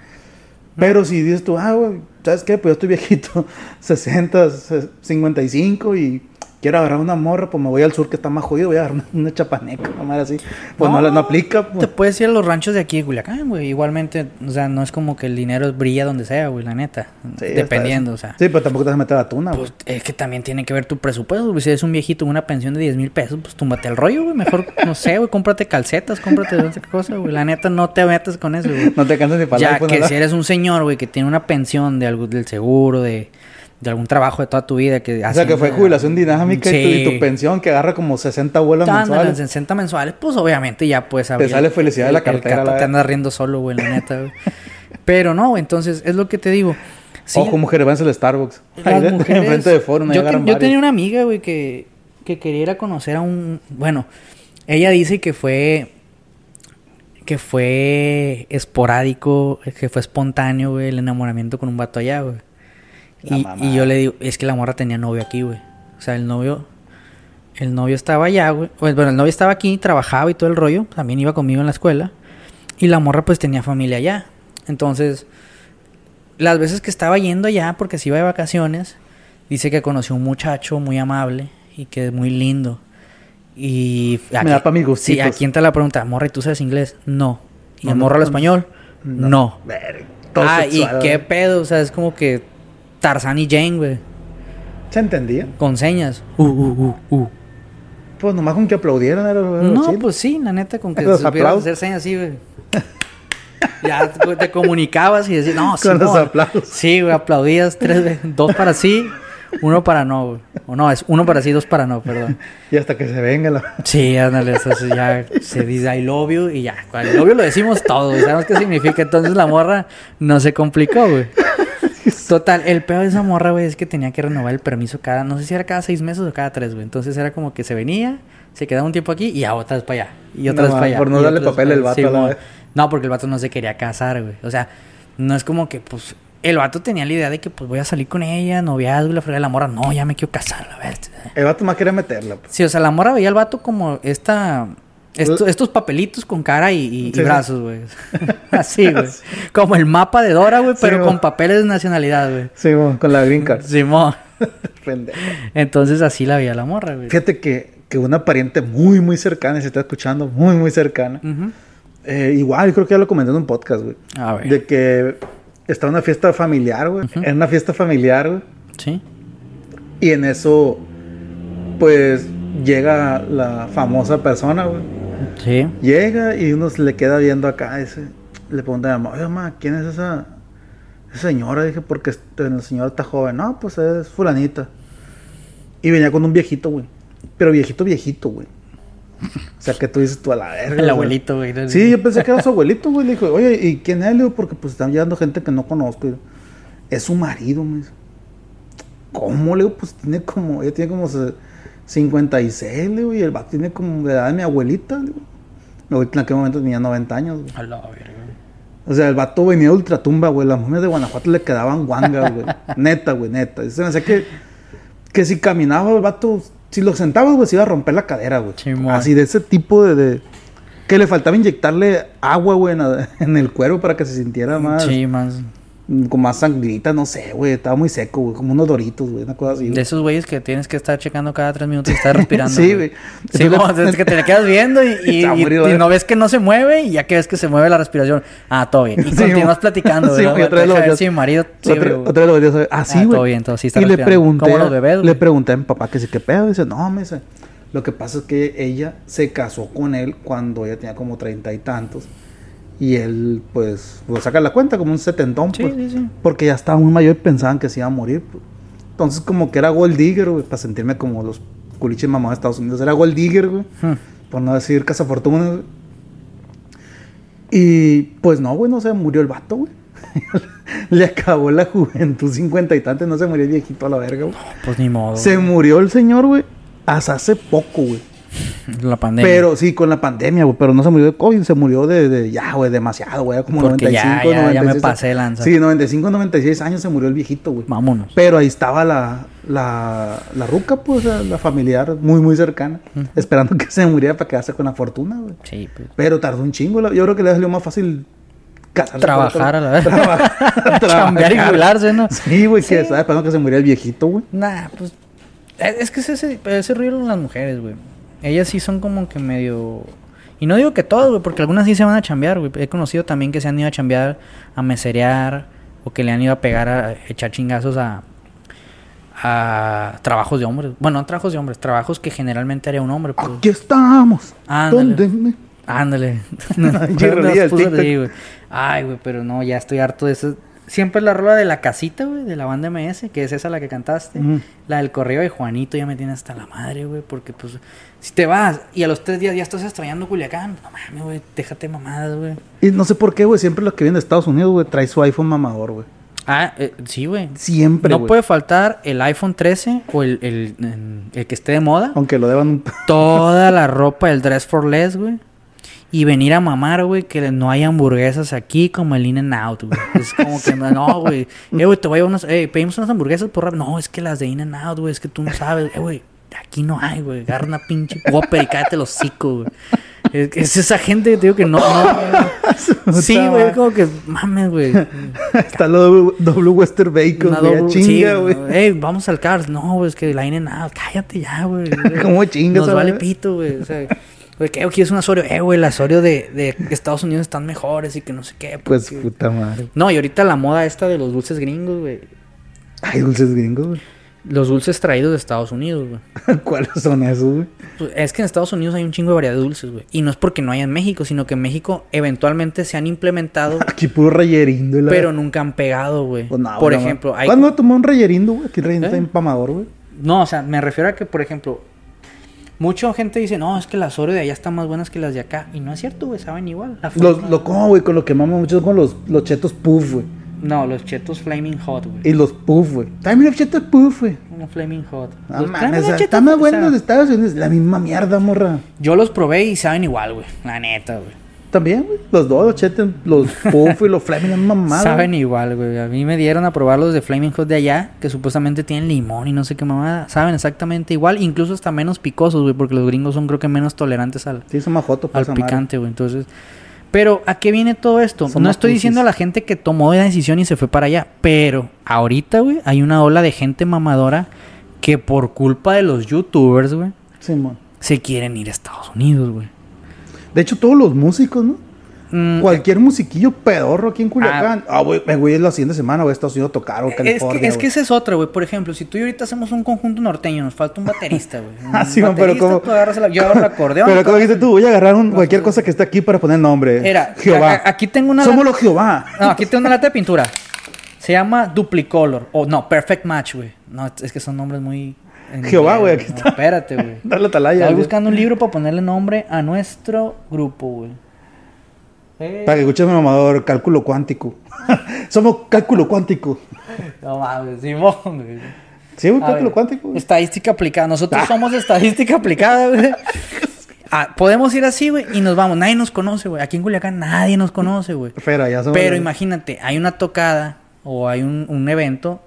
Speaker 2: Pero si dices tú, ah, güey, ¿sabes qué? Pues yo estoy viejito, 60, se- 55 y quiero agarrar una morra, pues me voy al sur que está más jodido, voy a agarrar una, chapaneca, una madre así. Pues no, la- no aplica,
Speaker 3: Te
Speaker 2: pues.
Speaker 3: puedes ir a los ranchos de aquí de Culiacán, güey. Igualmente, o sea, no es como que el dinero brilla donde sea, güey, la neta.
Speaker 2: Sí,
Speaker 3: Dependiendo, o sea.
Speaker 2: Sí, pero tampoco te vas a meter a la tuna, güey.
Speaker 3: Pues es que también tiene que ver tu presupuesto. güey. Si eres un viejito con una pensión de 10 mil pesos, pues túmbate el rollo, güey. Mejor, no sé, güey, cómprate calcetas, cómprate otra cosa, güey. La neta, no te metas con eso, güey.
Speaker 2: No te cansas ni para
Speaker 3: Ya que si eres un señor, güey, que tiene una pensión de algo, del seguro, de, de algún trabajo de toda tu vida. Que
Speaker 2: O sea, que fue jubilación dinámica y, tu, y tu pensión que agarra como 60 vuelas
Speaker 3: Ándale,
Speaker 2: mensuales.
Speaker 3: 60 mensuales, pues obviamente ya puedes abrir.
Speaker 2: sale felicidad de la cartera,
Speaker 3: El,
Speaker 2: la
Speaker 3: te anda riendo solo, güey, la neta, güey. Pero no, güey, entonces es lo que te digo. Sí,
Speaker 2: Ojo, mujeres, váyanse al Starbucks.
Speaker 3: las
Speaker 2: Ahí
Speaker 3: mujeres-
Speaker 2: enfrente de ahí
Speaker 3: yo, ten- yo tenía una amiga, güey, que, que quería ir a conocer a un... Bueno, ella dice que fue... que fue esporádico, que fue espontáneo, güey, el enamoramiento con un vato allá, güey. Y, y yo le digo, es que la morra tenía novio aquí, güey. O sea, el novio, el novio estaba allá, güey. Pues, Bueno, el novio estaba aquí, trabajaba y todo el rollo. También iba conmigo en la escuela. Y la morra, pues, tenía familia allá. Entonces, las veces que estaba yendo allá, porque se iba de vacaciones, dice que conoció un muchacho muy amable y que es muy lindo. Y
Speaker 2: Me da pa' mis
Speaker 3: Sí,
Speaker 2: gustitos.
Speaker 3: aquí entra la pregunta, morra, ¿y tú sabes inglés? No. ¿Y
Speaker 2: No,
Speaker 3: el
Speaker 2: no,
Speaker 3: morro al
Speaker 2: no.
Speaker 3: español? No.
Speaker 2: Todo
Speaker 3: Ah,
Speaker 2: sexual,
Speaker 3: y qué pedo, o sea, es como que Tarzán y Jane, güey,
Speaker 2: ¿Se entendía?
Speaker 3: con señas. Uh, uh, uh, uh.
Speaker 2: Pues nomás con que aplaudieran era era
Speaker 3: No,
Speaker 2: chido.
Speaker 3: pues sí, la neta, con que supieras
Speaker 2: aplausos.
Speaker 3: hacer señas así, güey. ya te, te comunicabas y decías, no,
Speaker 2: Con los
Speaker 3: Simón.
Speaker 2: aplausos.
Speaker 3: Sí, güey, aplaudías tres veces, dos para sí, uno para no, güey. O no, es uno para sí, dos para no, perdón.
Speaker 2: Y hasta que se venga la...
Speaker 3: Sí, ándale, eso sí, ya se dice I love you y ya. Con I love you lo decimos todo, güey. Sabemos qué significa. Entonces la morra no se complicó, güey. Total, el peor de esa morra, güey, es que tenía que renovar el permiso cada, no sé si era cada seis meses o cada tres, güey. Entonces era como que se venía, se quedaba un tiempo aquí y ya otra vez para allá. Y otra
Speaker 2: No,
Speaker 3: vez para allá.
Speaker 2: por no darle papel al vato a la vez.
Speaker 3: No, porque el vato no se quería casar, güey. O sea, no es como que, pues, el vato tenía la idea de que, pues, voy a salir con ella, noviazgo y la fregada de la morra. No, ya me quiero casar, la verdad.
Speaker 2: El vato más quería meterla. pues.
Speaker 3: Sí, o sea, la morra veía al vato como esta... esto- estos papelitos con cara y,
Speaker 2: Sí,
Speaker 3: brazos, güey. Así, güey. Como el mapa de Dora, güey, pero con papeles de nacionalidad, güey.
Speaker 2: Sí, con la green card.
Speaker 3: Simón. Entonces así la veía la morra, güey.
Speaker 2: Fíjate que, que una pariente muy, muy cercana, se está escuchando, muy, muy cercana.
Speaker 3: Ujú.
Speaker 2: eh, igual, creo que ya lo comenté en un podcast, güey.
Speaker 3: A ver.
Speaker 2: De que está una fiesta familiar, güey.
Speaker 3: Ujú.
Speaker 2: En una fiesta familiar, güey.
Speaker 3: Sí.
Speaker 2: Y en eso, pues, llega la famosa persona, güey.
Speaker 3: Sí.
Speaker 2: Llega y uno se le queda viendo acá. Ese, le pregunta a mi mamá, oye, mamá, ¿quién es esa, esa señora? Dije, porque este, la señora está joven. No, pues es fulanita. Y venía con un viejito, güey. Pero viejito, viejito, güey. O sea, que tú dices tú a la verga.
Speaker 3: El abuelito, güey.
Speaker 2: Sí, yo pensé que era su abuelito, güey. Le dijo, oye, ¿y quién es? Le digo, porque pues están llegando gente que no conozco. Yo, es su marido, me dice. ¿Cómo? Le digo, pues tiene como, ella tiene como 56, le digo, y el vato tiene como la edad de mi abuelita, le digo. Mi abuelita en aquel momento tenía 90 años, güey.
Speaker 3: A la verga.
Speaker 2: O sea, el vato venía de ultratumba, güey. Las momias de Guanajuato le quedaban guangas, güey. neta, güey, neta. Se me hacía que, que si caminaba el vato, si lo sentabas, güey, se iba a romper la cadera, güey. Así de ese tipo de, de- Que le faltaba inyectarle agua, güey, en el cuero para que se sintiera más...
Speaker 3: Sí, más.
Speaker 2: Con más sangrita, no sé, güey. Estaba muy seco, güey. Como unos doritos, güey. Una cosa así,
Speaker 3: De
Speaker 2: güey.
Speaker 3: esos güeyes que tienes que estar checando cada tres minutos y estar respirando.
Speaker 2: Sí, güey.
Speaker 3: Sí,
Speaker 2: Entonces-
Speaker 3: como es que te le quedas viendo y, y-
Speaker 2: ha
Speaker 3: y-
Speaker 2: ¿eh?
Speaker 3: no ves que no se mueve y ya que ves que se mueve la respiración. Ah, todo bien. Y
Speaker 2: Sí,
Speaker 3: continúas platicando,
Speaker 2: Sí,
Speaker 3: ¿verdad?
Speaker 2: y otra vez lo
Speaker 3: ver mi marido... sí,
Speaker 2: otra,
Speaker 3: güey.
Speaker 2: otra vez lo. Ah, sí,
Speaker 3: Ah,
Speaker 2: güey.
Speaker 3: todo bien, todo, sí está
Speaker 2: Y le pregunté,
Speaker 3: Como los bebés, güey.
Speaker 2: le pregunté a mi papá que sí, ¿qué pedo? Dice, no, me dice, lo que pasa es que ella se casó con él cuando ella tenía como treinta y tantos. Y él, pues, saca la cuenta como un setentón,
Speaker 3: Sí,
Speaker 2: pues.
Speaker 3: sí, sí.
Speaker 2: Porque ya estaba muy mayor y pensaban que se iba a morir. pues. Entonces, como que era gold digger, güey, para sentirme como los culiches mamás de Estados Unidos. Era gold digger, güey.
Speaker 3: Hmm.
Speaker 2: Por no decir cazafortunas, güey. Y pues no, güey, no se murió el vato, güey. Le acabó la juventud cincuenta y tantos, no se murió el viejito a la verga, güey.
Speaker 3: Pues ni modo.
Speaker 2: Se murió el señor, güey, hasta hace poco, güey.
Speaker 3: La pandemia.
Speaker 2: Pero sí, con la pandemia, güey, pero no se murió de COVID, se murió de, de ya, güey, demasiado, güey, era como
Speaker 3: Porque ya,
Speaker 2: 95,
Speaker 3: ya, ya me
Speaker 2: 96.
Speaker 3: pasé lanza.
Speaker 2: Sí, 95, 96 años se murió el viejito, güey.
Speaker 3: Vámonos.
Speaker 2: Pero ahí estaba la, la, la ruca, pues, la, familiar muy, muy cercana, esperando que se muriera para quedarse con la fortuna, güey.
Speaker 3: Sí, pues.
Speaker 2: Pero tardó un chingo. Yo creo que le salió más fácil.
Speaker 3: Trabajar a la vez.
Speaker 2: Trabajar.
Speaker 3: Chambear y jubilarse, ¿no?
Speaker 2: Sí, güey, que estaba esperando que se muriera el viejito, güey.
Speaker 3: Nah, pues. Es que es ese, ese ruido en las mujeres, güey. Ellas sí son como que medio. Y no digo que todas, güey, porque algunas sí se van a chambear, güey. He conocido también que se han ido a chambear, a meserear, o que le han ido a pegar a echar chingazos a. a trabajos de hombres. Bueno, no trabajos de hombres, trabajos que generalmente haría un hombre, pues.
Speaker 2: Aquí estamos.
Speaker 3: Ándale.
Speaker 2: ¿Dónde me-
Speaker 3: Ándale. Güey. Ay, güey, pero no, ya estoy harto de eso. Siempre la rola de la casita, güey, de la banda MS, que es esa la que cantaste. La del correo de Juanito ya me tiene hasta la madre, güey, porque pues si te vas y a los tres días ya estás extrañando Culiacán, no mames, güey, déjate mamadas, güey.
Speaker 2: Y no sé por qué, güey, siempre los que vienen de Estados Unidos, güey, trae su iPhone mamador, güey.
Speaker 3: Ah, eh, sí, güey.
Speaker 2: Siempre,
Speaker 3: No puede faltar el iPhone 13 o el, el, el- el que esté de moda.
Speaker 2: Aunque lo deban un...
Speaker 3: Toda la ropa, el dress for less, güey. Y venir a mamar, güey, que no hay hamburguesas aquí como el In and Out, güey. Es como que no, güey. Eh, güey, te voy a unas, eh, pedimos unas hamburguesas por. No, es que las de In and Out, güey, es que tú no sabes, eh, güey. Aquí no hay, güey. Agarra una pinche Whopper y cállate los hocico, güey. Es, es esa gente que te digo que no. no sí, güey, como que mames, güey.
Speaker 2: Está lo doble Western Bacon, güey. Chinga,
Speaker 3: sí,
Speaker 2: güey.
Speaker 3: Ey, vamos al Cars. No, güey, es que la In and Out. Cállate ya, güey.
Speaker 2: ¿Cómo chingas,
Speaker 3: Nos vale pito, güey. O sea, güey, ¿qué quieres un Asorio? Eh, güey, el Asorio de, de Estados Unidos están mejores y que no sé qué.
Speaker 2: Pues
Speaker 3: porque-
Speaker 2: puta madre.
Speaker 3: No, y ahorita la moda esta de los dulces gringos, güey.
Speaker 2: Ay, dulces gringos, güey.
Speaker 3: Los dulces traídos de Estados Unidos, güey.
Speaker 2: ¿Cuáles son esos, güey?
Speaker 3: Pues, Es que en Estados Unidos hay un chingo de variedad de dulces, güey. Y no es porque no haya en México, sino que en México eventualmente se han implementado,
Speaker 2: Aquí puro rayerindo. y la-
Speaker 3: pero nunca han pegado, güey.
Speaker 2: Pues no,
Speaker 3: Por
Speaker 2: güey,
Speaker 3: ejemplo,
Speaker 2: no.
Speaker 3: hay...
Speaker 2: ¿Cuándo tomó un rayerindo, güey? Aquí el rayerindo
Speaker 3: ¿Eh?
Speaker 2: está empamador, güey.
Speaker 3: No, o sea, me refiero a que, por ejemplo, mucha gente dice, no, es que las Oreo de allá están más buenas que las de acá. Y no es cierto, güey, saben igual. La
Speaker 2: Los,
Speaker 3: forma-
Speaker 2: lo como, güey, con lo que mamo mucho con los, los chetos puff, güey.
Speaker 3: No, los chetos Flaming Hot, güey.
Speaker 2: Y los puff, güey. También los chetos puff, güey.
Speaker 3: Como Flaming Hot.
Speaker 2: No
Speaker 3: Los-
Speaker 2: mames,
Speaker 3: tráeme
Speaker 2: o sea,
Speaker 3: los chetos,
Speaker 2: está más
Speaker 3: o
Speaker 2: bueno
Speaker 3: sea,
Speaker 2: los de Estados Unidos. La misma mierda, morra.
Speaker 3: Yo los probé y saben igual, güey. La neta, güey.
Speaker 2: También, güey. Los dos, los los puff y los flaming, la misma mamada.
Speaker 3: Saben igual, güey. A mí me dieron a probar los de Flaming Hot de allá, que supuestamente tienen limón y no sé qué mamada. Saben exactamente igual, incluso hasta menos picosos, güey, porque los gringos son creo que menos tolerantes al,
Speaker 2: Sí, son más jotos, pues,
Speaker 3: al picante, güey. Entonces, pero ¿a qué viene todo esto?
Speaker 2: Son
Speaker 3: no estoy diciendo a la gente que tomó la decisión y se fue para allá, pero ahorita, güey, hay una ola de gente mamadora que por culpa de los youtubers, güey,
Speaker 2: Sí,
Speaker 3: se quieren ir a Estados Unidos, güey.
Speaker 2: De hecho, todos los músicos, ¿no?
Speaker 3: Mm,
Speaker 2: Cualquier musiquillo pedorro aquí en Culiacán. Ah, güey, me voy la siguiente semana, güey, a Estados Unidos a tocar, o
Speaker 3: Es
Speaker 2: California.
Speaker 3: que, es que
Speaker 2: güey.
Speaker 3: esa es otra, güey. Por ejemplo, si tú y ahorita hacemos un conjunto norteño, nos falta un baterista, güey.
Speaker 2: Ah, sí, man, pero
Speaker 3: baterista,
Speaker 2: como-
Speaker 3: tú agarras la- yo agarro el acordeón.
Speaker 2: Pero como dijiste tú, voy a agarrar un- cualquier cosa que esté aquí para poner nombre.
Speaker 3: Era,
Speaker 2: Jehová.
Speaker 3: a- a- aquí tengo una
Speaker 2: Somos
Speaker 3: lata-
Speaker 2: los Jehová.
Speaker 3: No, aquí tengo una lata de pintura. Se llama Duplicolor. O no, Perfect Match, güey. No, es que son nombres muy. En
Speaker 2: Jehová, güey, aquí
Speaker 3: no,
Speaker 2: está.
Speaker 3: Espérate, güey.
Speaker 2: Dale atalaya.
Speaker 3: Estoy buscando un libro para ponerle nombre a nuestro grupo, güey. Eh,
Speaker 2: Para que escuches mi mamador, cálculo cuántico. Somos cálculo cuántico.
Speaker 3: No mames, Simón, güey.
Speaker 2: Sí, güey, cálculo
Speaker 3: ver,
Speaker 2: cuántico. güey.
Speaker 3: Estadística aplicada. Nosotros
Speaker 2: Ah.
Speaker 3: somos estadística aplicada, güey. Ah, podemos ir así, güey, y nos vamos. Nadie nos conoce, güey. Aquí en Culiacán nadie nos conoce, güey.
Speaker 2: Pero ya somos.
Speaker 3: Pero imagínate, hay una tocada o hay un, un evento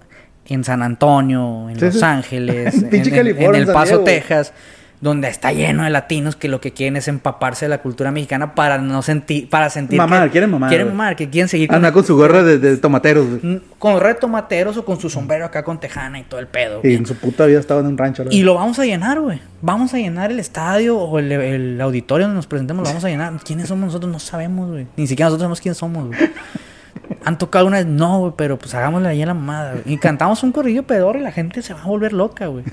Speaker 3: en San Antonio, en
Speaker 2: Sí,
Speaker 3: Los
Speaker 2: sí.
Speaker 3: Ángeles,
Speaker 2: En
Speaker 3: en, en- El Paso. Texas, donde está lleno de latinos que lo que quieren es empaparse de la cultura mexicana para no sentir, para sentir
Speaker 2: Mamar,
Speaker 3: que
Speaker 2: quieren mamar,
Speaker 3: quieren mamar, que quieren seguir
Speaker 2: Anda con su gorra de, de tomateros, güey.
Speaker 3: Mm, con retomateros o con su sombrero acá con tejana y todo el pedo.
Speaker 2: Y en su puta vida estaba en un rancho.
Speaker 3: Y lo vamos a llenar, güey. Vamos a llenar el estadio o el, el auditorio donde nos presentemos, lo vamos a llenar. ¿Quiénes somos nosotros? No sabemos, güey. Ni siquiera nosotros sabemos quiénes somos, güey. ¿Han tocado alguna vez? No, güey, pero pues hagámosle ahí a la mamada, güey. Y cantamos un corrillo pedor y la gente se va a volver loca, güey.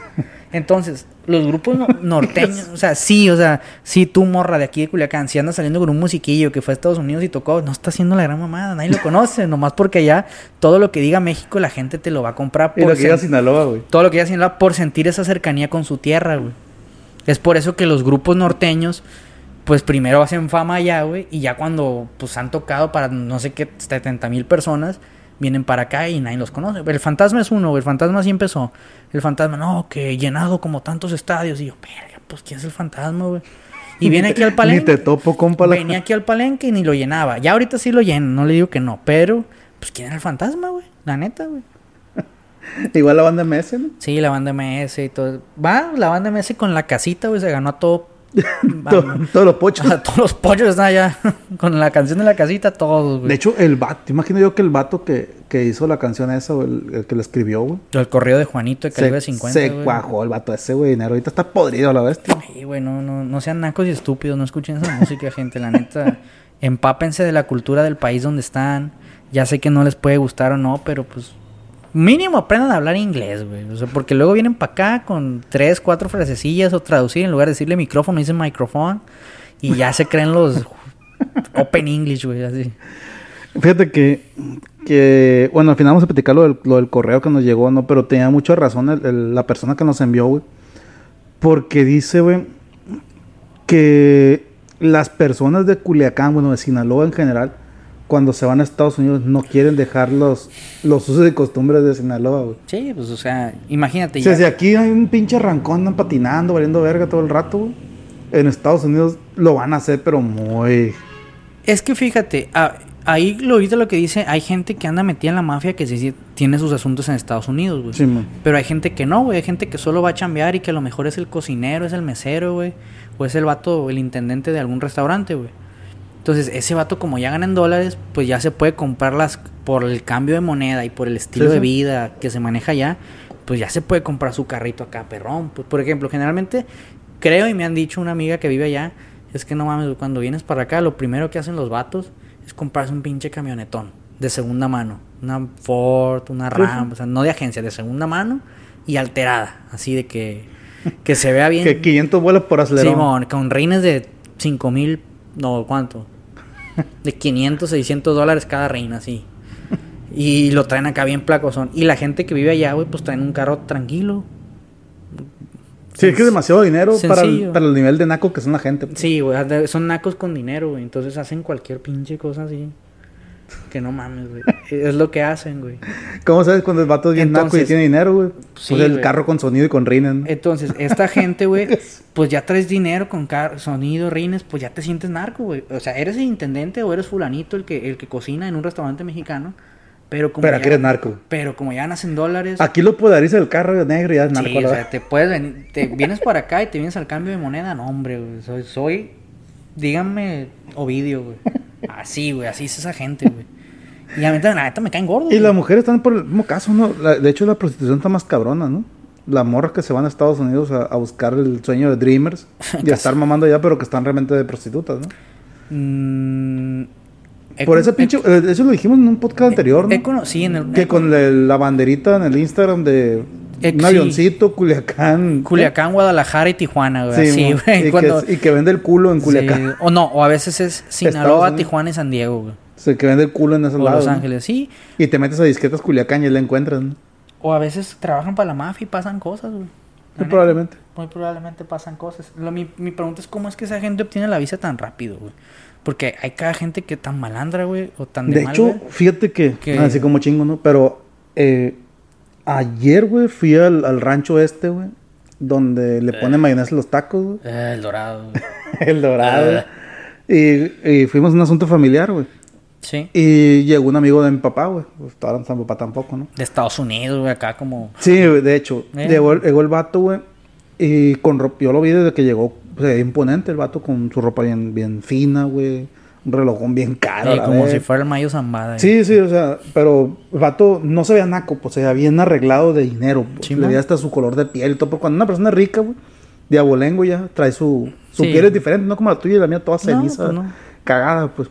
Speaker 3: Entonces, los grupos no- norteños, o sea, sí, o sea, sí, tú, morra de aquí de Culiacán, si andas saliendo con un musiquillo que fue a Estados Unidos y tocó, no está haciendo la gran mamada, nadie lo conoce, nomás porque allá todo lo que diga México la gente te lo va a comprar
Speaker 2: Y lo
Speaker 3: por
Speaker 2: que iba a
Speaker 3: sen-
Speaker 2: Sinaloa, güey.
Speaker 3: todo lo que ella hacía por sentir esa cercanía con su tierra, güey. Es por eso que los grupos norteños, pues primero hacen fama allá, güey, y ya cuando pues han tocado para no sé qué, 70 mil personas, vienen para acá y nadie los conoce. El fantasma es uno, güey, el fantasma sí empezó. El fantasma, no, que llenado como tantos estadios. Y yo, verga, pues ¿quién es el fantasma, güey? Y viene aquí al
Speaker 2: Ni
Speaker 3: palenque.
Speaker 2: te topo, compa. la-
Speaker 3: Venía aquí al palenque y ni lo llenaba. Ya ahorita sí lo llena, no le digo que no, pero pues ¿quién es el fantasma, güey? La neta, güey.
Speaker 2: Igual la banda MS, ¿no?
Speaker 3: Sí, la banda MS y todo. Va, la banda MS con la casita, güey, se ganó a todo.
Speaker 2: To- Todos los pochos.
Speaker 3: todos los pollos están allá. con la canción de la casita, todos, güey.
Speaker 2: De hecho, el vato, imagino yo que el vato que, que hizo la canción esa, o el, el que la escribió, güey.
Speaker 3: El correo de Juanito de Calibre
Speaker 2: Se,
Speaker 3: 50.
Speaker 2: se
Speaker 3: güey.
Speaker 2: cuajó el vato ese, güey. dinero. Ahorita está podrido la bestia.
Speaker 3: Sí, güey, no, no, no sean nacos y estúpidos, no escuchen esa música, gente. La neta, empápense de la cultura del país donde están. Ya sé que no les puede gustar o no, pero pues mínimo aprendan a hablar inglés, güey. O sea, porque luego vienen para acá con tres, cuatro frasecillas o traducir en lugar de decirle micrófono, dicen micrófono y ya se creen los Open English, güey, así.
Speaker 2: Fíjate que, que, bueno, al final vamos a platicar lo del, lo del correo que nos llegó, ¿no? Pero tenía mucha razón la persona que nos envió, güey. Porque dice, güey, que las personas de Culiacán, bueno, de Sinaloa en general, cuando se van a Estados Unidos no quieren dejar los, los usos y costumbres de Sinaloa, güey.
Speaker 3: Sí, pues, o sea, imagínate
Speaker 2: O sea,
Speaker 3: ya.
Speaker 2: si aquí hay un pinche rancón andan patinando, valiendo verga todo el rato, güey. en Estados Unidos lo van a hacer, pero muy...
Speaker 3: Es que fíjate, a- ahí lo viste lo que dice, hay gente que anda metida en la mafia que sí, sí tiene sus asuntos en Estados Unidos, güey.
Speaker 2: Sí.
Speaker 3: Pero hay gente que no, güey. Hay gente que solo va a chambear y que a lo mejor es el cocinero, es el mesero, güey. O es el vato, el intendente de algún restaurante, güey. Entonces, ese vato, como ya gana en dólares, pues ya se puede comprarlas por el cambio de moneda y por el estilo
Speaker 2: Sí,
Speaker 3: de
Speaker 2: sí.
Speaker 3: vida que se maneja allá. Pues ya se puede comprar su carrito acá, perrón. Pues, por ejemplo, generalmente, creo y me han dicho una amiga que vive allá, es que no mames, cuando vienes para acá, lo primero que hacen los vatos es comprarse un pinche camionetón de segunda mano. Una Ford, una
Speaker 2: Sí,
Speaker 3: Ram, o sea, no de agencia, de segunda mano y alterada. Así de que, que se vea bien.
Speaker 2: Que 500 vuelas por acelerón.
Speaker 3: Simón, con reines de 5 mil, no, ¿cuánto? De 500, 600 dólares cada reina, así. Y lo traen acá bien placosón. Y la gente que vive allá, güey, pues traen un carro tranquilo.
Speaker 2: Sí, es que es demasiado dinero para el,
Speaker 3: Sencillo.
Speaker 2: para el nivel de naco que son la gente. pues.
Speaker 3: Sí, güey, son nacos con dinero, güey. Entonces hacen cualquier pinche cosa así. Que no mames, güey. Es lo que hacen, güey.
Speaker 2: ¿Cómo sabes cuando el vato es bien naco y tiene dinero, güey?
Speaker 3: Sí,
Speaker 2: pues el
Speaker 3: güey.
Speaker 2: carro con sonido y con rines, ¿no?
Speaker 3: Entonces, esta gente, güey, pues ya traes dinero con car- sonido, rines, pues ya te sientes narco, güey. O sea, eres el intendente o eres fulanito el que, el que cocina en un restaurante mexicano. Pero como,
Speaker 2: Pero
Speaker 3: ya,
Speaker 2: aquí eres narco.
Speaker 3: pero como ya ganas en dólares.
Speaker 2: Aquí lo podariza el carro negro y ya es narco.
Speaker 3: sí,
Speaker 2: la
Speaker 3: o sea, te puedes venir, te vienes para acá y te vienes al cambio de moneda. No, hombre, güey. Soy, soy, díganme, Ovidio, güey. Así, güey, así es esa gente, güey. Y a mí también, la neta me caen gordos.
Speaker 2: Y
Speaker 3: güey.
Speaker 2: las mujeres están por el mismo caso, ¿no? La- de hecho, la prostitución está más cabrona, ¿no? Las morras que se van a Estados Unidos a, a buscar el sueño de Dreamers y a estar mamando allá, pero que están realmente de prostitutas, ¿no?
Speaker 3: Mm,
Speaker 2: Por ese
Speaker 3: he-
Speaker 2: pinche. eh, Eso lo dijimos en un podcast anterior, ¿no?
Speaker 3: sí, en el.
Speaker 2: Que con la banderita en el Instagram de un
Speaker 3: sí.
Speaker 2: avioncito, Culiacán.
Speaker 3: Culiacán, Guadalajara y Tijuana, güey. Sí, güey.
Speaker 2: y,
Speaker 3: cuando-
Speaker 2: que, y que vende el culo en Culiacán.
Speaker 3: sí, O no, o a veces es Sinaloa. Tijuana y San Diego, güey.
Speaker 2: O sea, que vende el culo en esos
Speaker 3: O
Speaker 2: lados.
Speaker 3: Los
Speaker 2: ¿no?
Speaker 3: Ángeles, sí.
Speaker 2: Y te metes a disquetas Culiacán y la encuentras, ¿no?
Speaker 3: O a veces trabajan para la mafia y pasan cosas, güey.
Speaker 2: Muy probablemente.
Speaker 3: Muy probablemente pasan cosas. Lo- mi, mi pregunta es cómo es que esa gente obtiene la visa tan rápido, güey. Porque hay cada gente que tan malandra, güey, o tan de,
Speaker 2: De
Speaker 3: mal,
Speaker 2: hecho,
Speaker 3: güey.
Speaker 2: fíjate que,
Speaker 3: Que-
Speaker 2: así como chingo, ¿no? Pero eh, ayer, güey, fui al, al rancho este, güey, donde le ponen mayonesa a los tacos, güey.
Speaker 3: Eh, el dorado, güey.
Speaker 2: El dorado.
Speaker 3: Ah.
Speaker 2: y, y fuimos a un asunto familiar, güey.
Speaker 3: Sí.
Speaker 2: Y llegó un amigo de mi papá, güey. Pues ahora no papá tampoco, ¿no?
Speaker 3: De Estados Unidos, güey, acá como...
Speaker 2: Sí, güey, de hecho.
Speaker 3: Eh.
Speaker 2: Llegó, el- llegó el vato, güey. Y con ropa, yo lo vi desde que llegó, o sea, imponente el vato con su ropa bien, bien fina, güey. Un relojón bien caro.
Speaker 3: eh,
Speaker 2: la
Speaker 3: como
Speaker 2: vez.
Speaker 3: si fuera el Mayo Zambada.
Speaker 2: Sí, sí, o sea, pero el vato no se veía naco, pues se veía bien arreglado de dinero. Pues,
Speaker 3: Sí,
Speaker 2: le veía hasta su color de piel y todo. Porque cuando una persona es rica, güey, de abolengo ya, trae su... Su
Speaker 3: Sí.
Speaker 2: piel es diferente, no como la tuya y la mía, toda
Speaker 3: No,
Speaker 2: ceniza,
Speaker 3: pues no.
Speaker 2: cagada, pues.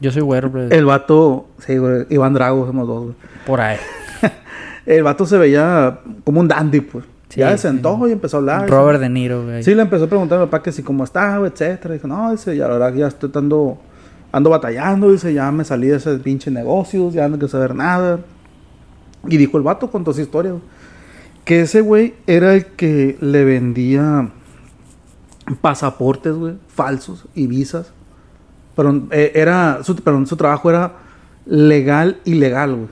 Speaker 3: Yo soy güero, güey.
Speaker 2: El vato, sí, güey, Iván Drago, somos dos, güey.
Speaker 3: Por ahí.
Speaker 2: El vato se veía como un dandy, pues.
Speaker 3: Sí,
Speaker 2: ya se
Speaker 3: sí.
Speaker 2: sentó y empezó a hablar.
Speaker 3: Robert De Niro, güey.
Speaker 2: Sí, le empezó a preguntar a mi papá que si cómo estaba, etcétera. Dijo, no, dice, ya la verdad ya estoy ando, ando batallando, dice, ya me salí de ese pinche negocios, ya no quiero saber nada. Y dijo el vato, contó su historia, que ese güey era el que le vendía pasaportes, güey, falsos y visas. Pero eh, era, su, perdón, su trabajo era legal y legal, güey.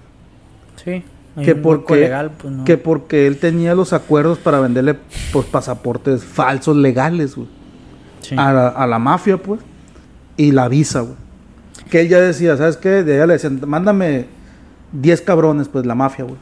Speaker 3: Sí.
Speaker 2: Que porque,
Speaker 3: legal, pues no.
Speaker 2: que porque él tenía los acuerdos para venderle pues, pasaportes falsos legales, güey.
Speaker 3: Sí.
Speaker 2: A, la, a la mafia, pues. Y la visa, güey. Que él ya decía, ¿sabes qué? De ella le decían, mándame 10 cabrones, pues, la mafia, güey.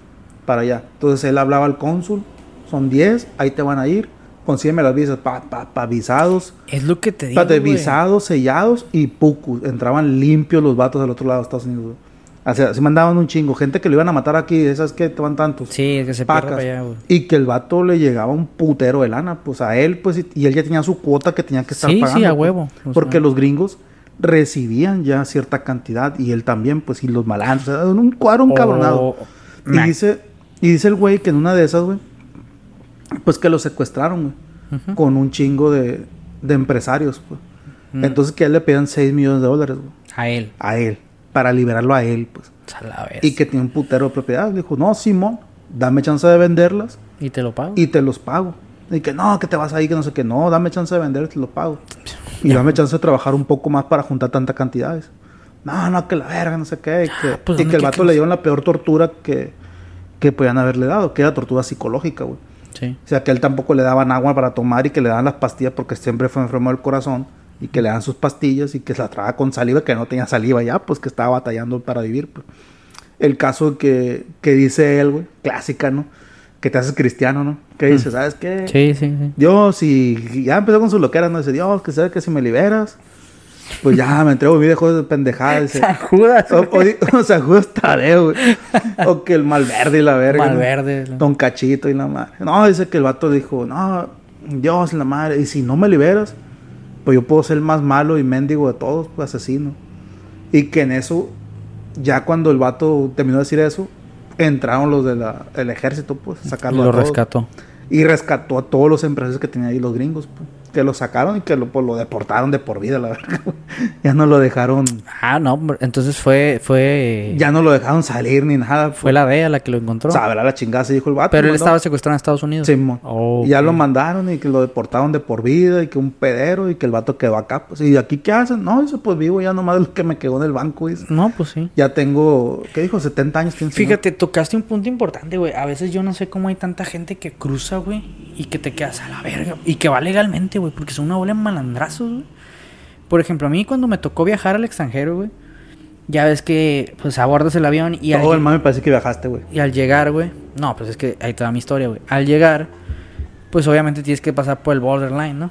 Speaker 2: Para allá. Entonces él hablaba al cónsul. Son 10, ahí te van a ir. Consígueme las visas para pa, pa visados.
Speaker 3: Es lo que te digo,
Speaker 2: Pa de visados, sellados y pucus. Entraban limpios los vatos del otro lado de Estados Unidos, güey. Así, así mandaban un chingo. Gente que lo iban a matar aquí, esas que te van tantos.
Speaker 3: Sí, que se
Speaker 2: Pacas.
Speaker 3: para allá, güey.
Speaker 2: Y que el vato le llegaba un putero de lana, pues a él, pues, y, y él ya tenía su cuota que tenía que estar
Speaker 3: Sí, sí,
Speaker 2: pagando.
Speaker 3: a
Speaker 2: pues,
Speaker 3: huevo. O
Speaker 2: porque
Speaker 3: sea.
Speaker 2: los gringos recibían ya cierta cantidad y él también, pues, y los malandros. o sea, un cuadro un
Speaker 3: O-
Speaker 2: cabronado. Y
Speaker 3: Nah.
Speaker 2: dice, y dice el güey que en una de esas, güey, pues que lo secuestraron, güey, con un chingo de, de empresarios, pues.
Speaker 3: Mm.
Speaker 2: Entonces que a él le pedían 6 millones de dólares, güey,
Speaker 3: A él.
Speaker 2: a él, para liberarlo a él, pues.
Speaker 3: A la vez.
Speaker 2: Y que tiene un putero de propiedad. Dijo, no, Simón, dame chance de venderlas
Speaker 3: Y te lo pago.
Speaker 2: y te los pago. Y que no, que te vas ahí, que no sé qué. No, dame chance de vender te los pago. Y dame chance de trabajar un poco más para juntar tantas cantidades. No, no, que la verga, no sé qué. Y que,
Speaker 3: pues,
Speaker 2: y
Speaker 3: ¿dónde
Speaker 2: que el
Speaker 3: qué
Speaker 2: vato
Speaker 3: crees?
Speaker 2: le dieron la peor tortura que, que podían haberle dado, que era tortura psicológica, güey.
Speaker 3: Sí.
Speaker 2: O sea, que él tampoco le daban agua para tomar y que le daban las pastillas porque siempre fue enfermo del corazón y que le dan sus pastillas y que se la traga con saliva, que no tenía saliva ya, pues que estaba batallando para vivir. Pues. El caso que, que dice él, güey, clásica, ¿no? Que te haces cristiano, ¿no? Que dice, ¿sabes qué?
Speaker 3: Sí, sí, sí.
Speaker 2: Dios, y ya empezó con su loquera, ¿no? Dice, Dios, que sabes que si me liberas, pues ya me entrego mi dejó de pendejada. Dice,
Speaker 3: San Judas.
Speaker 2: o, o, o sea, Judas Tadeo, güey. O que el Malverde y la verga. ¿no?
Speaker 3: Malverde.
Speaker 2: Don Cachito y la madre. No, dice que el vato dijo, no, Dios, la madre, y si no me liberas, pues yo puedo ser el más malo y mendigo de todos, pues asesino. Y que en eso, ya cuando el vato terminó de decir eso, entraron los del ejército, pues, a
Speaker 3: Y
Speaker 2: sacarlo
Speaker 3: lo
Speaker 2: a todos.
Speaker 3: rescató.
Speaker 2: Y rescató a todos los empresarios que tenían ahí los gringos, pues, que lo sacaron y que lo, pues, lo deportaron de por vida, la verdad. ya no lo dejaron,
Speaker 3: Ah, no, entonces fue, fue,
Speaker 2: ya no lo dejaron salir ni nada.
Speaker 3: fue la DEA la que lo encontró.
Speaker 2: Sabrá la chingada, se dijo el vato.
Speaker 3: Pero él
Speaker 2: mandó-
Speaker 3: estaba secuestrado en Estados Unidos.
Speaker 2: Simón.
Speaker 3: Oh,
Speaker 2: Y ya lo mandaron y que lo deportaron de por vida y que un pedero y que el vato quedó acá. Pues, ¿y aquí qué hacen? No, dice, pues vivo ya nomás lo que me quedó en el banco. Dice.
Speaker 3: No, pues sí.
Speaker 2: Ya tengo, ¿qué dijo? 70 años.
Speaker 3: Fíjate, tocaste un punto importante, güey. A veces yo no sé cómo hay tanta gente que cruza, güey, y que te quedas a la verga. Y que va legalmente, güey, porque son una bola de malandrazos, güey. Por ejemplo, a mí cuando me tocó viajar al extranjero, güey, ya ves que, pues, abordas el avión y, al,
Speaker 2: Todo el
Speaker 3: lle-
Speaker 2: mame parece que viajaste, güey.
Speaker 3: y al llegar, güey, no, pues es que ahí te da mi historia, güey. Al llegar, pues obviamente tienes que pasar por el borderline, ¿no?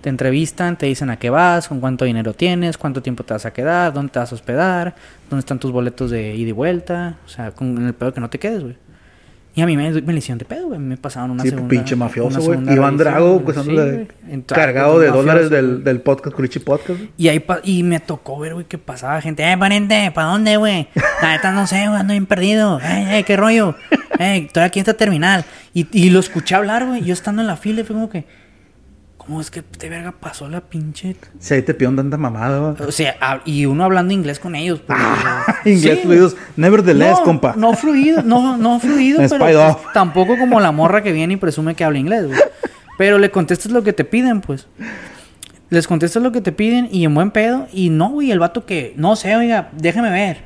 Speaker 3: Te entrevistan, te dicen a qué vas, con cuánto dinero tienes, cuánto tiempo te vas a quedar, dónde te vas a hospedar, dónde están tus boletos de ida y vuelta. O sea, con en el pedo que no te quedes, güey. Y a mí me, me le hicieron de pedo, güey. Me pasaron una
Speaker 2: Sí,
Speaker 3: segunda...
Speaker 2: pinche mafioso, güey. Iván Drago, pues,
Speaker 3: Sí,
Speaker 2: cargado de
Speaker 3: mafioso,
Speaker 2: dólares del, del podcast, Curichi Podcast.
Speaker 3: Y ahí pa- y me tocó ver, güey, que pasaba gente. Eh, pariente, ¿para dónde, güey? La neta no sé, güey, ando bien perdido. Eh, eh, qué rollo. Eh, estoy aquí en esta terminal. Y, y lo escuché hablar, güey. Yo estando en la fila, fue como que. ¿Cómo es que de verga pasó la pinche.?
Speaker 2: Si ahí te pidieron tanta mamada.
Speaker 3: O sea, y uno hablando inglés con ellos. pues,
Speaker 2: Inglés
Speaker 3: sí,
Speaker 2: fluidos. Nevertheless,
Speaker 3: no,
Speaker 2: compa.
Speaker 3: No fluido, no, no fluido, pero pues, tampoco como la morra que viene y presume que habla inglés, güey. Pero le contestas lo que te piden, pues. Les contestas lo que te piden y en buen pedo. Y no, güey, el vato que, no sé, oiga, déjame ver.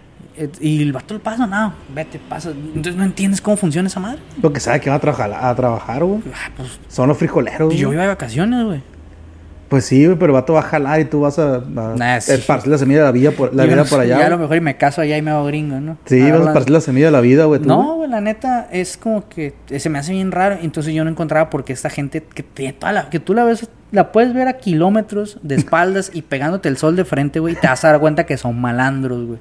Speaker 3: Y el vato le pasa, no, vete, pasa. Entonces no entiendes cómo funciona esa madre.
Speaker 2: Porque sabe que van a trabajar, a trabajar, güey.
Speaker 3: Ah, pues
Speaker 2: Son los frijoleros,
Speaker 3: yo
Speaker 2: güey.
Speaker 3: iba de vacaciones, güey.
Speaker 2: Pues sí, güey, pero el vato va a jalar y tú vas a, a
Speaker 3: Nah, sí.
Speaker 2: esparcir la semilla de la vida por, la
Speaker 3: Yo
Speaker 2: vida por allá.
Speaker 3: Ya a lo mejor y me caso allá y me hago gringo, ¿no?
Speaker 2: Sí, vas a esparcir la semilla de la vida, güey.
Speaker 3: No,
Speaker 2: güey,
Speaker 3: la neta es como que se me hace bien raro. Entonces yo no encontraba por qué esta gente que tiene toda la, que tú la ves, la puedes ver a kilómetros de espaldas y pegándote el sol de frente, güey, y te vas a dar cuenta que son malandros, güey.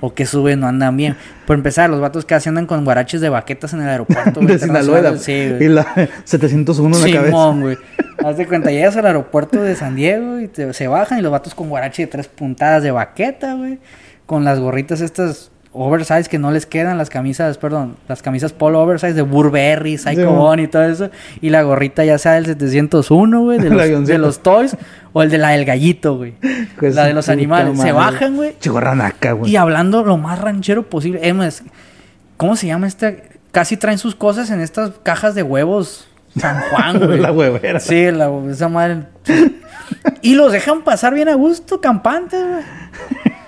Speaker 3: O que suben, no andan bien. Por empezar, los vatos que andan con guaraches de baquetas en el aeropuerto. güey,
Speaker 2: de Sinaloa y
Speaker 3: sí,
Speaker 2: y
Speaker 3: güey.
Speaker 2: la 701 en la cabeza.
Speaker 3: Simón, güey. Haz de cuenta, llegas al aeropuerto de San Diego y te- se bajan y los vatos con guarache de tres puntadas de baqueta, güey. Con las gorritas estas oversize que no les quedan, las camisas, perdón, las camisas polo oversize de Burberry, Psycho
Speaker 2: Sí,
Speaker 3: y todo eso. Y la gorrita ya sea del 701, güey, de los, de los toys o el de la del gallito, güey.
Speaker 2: Pues
Speaker 3: la de los animales. Se bajan, güey.
Speaker 2: Chigorranaca, güey.
Speaker 3: Y hablando lo más ranchero posible. Es más, ¿cómo se llama este? Casi traen sus cosas en estas cajas de huevos San Juan, güey.
Speaker 2: La huevera.
Speaker 3: Sí, la, esa madre. Y los dejan pasar bien a gusto, campantes, güey.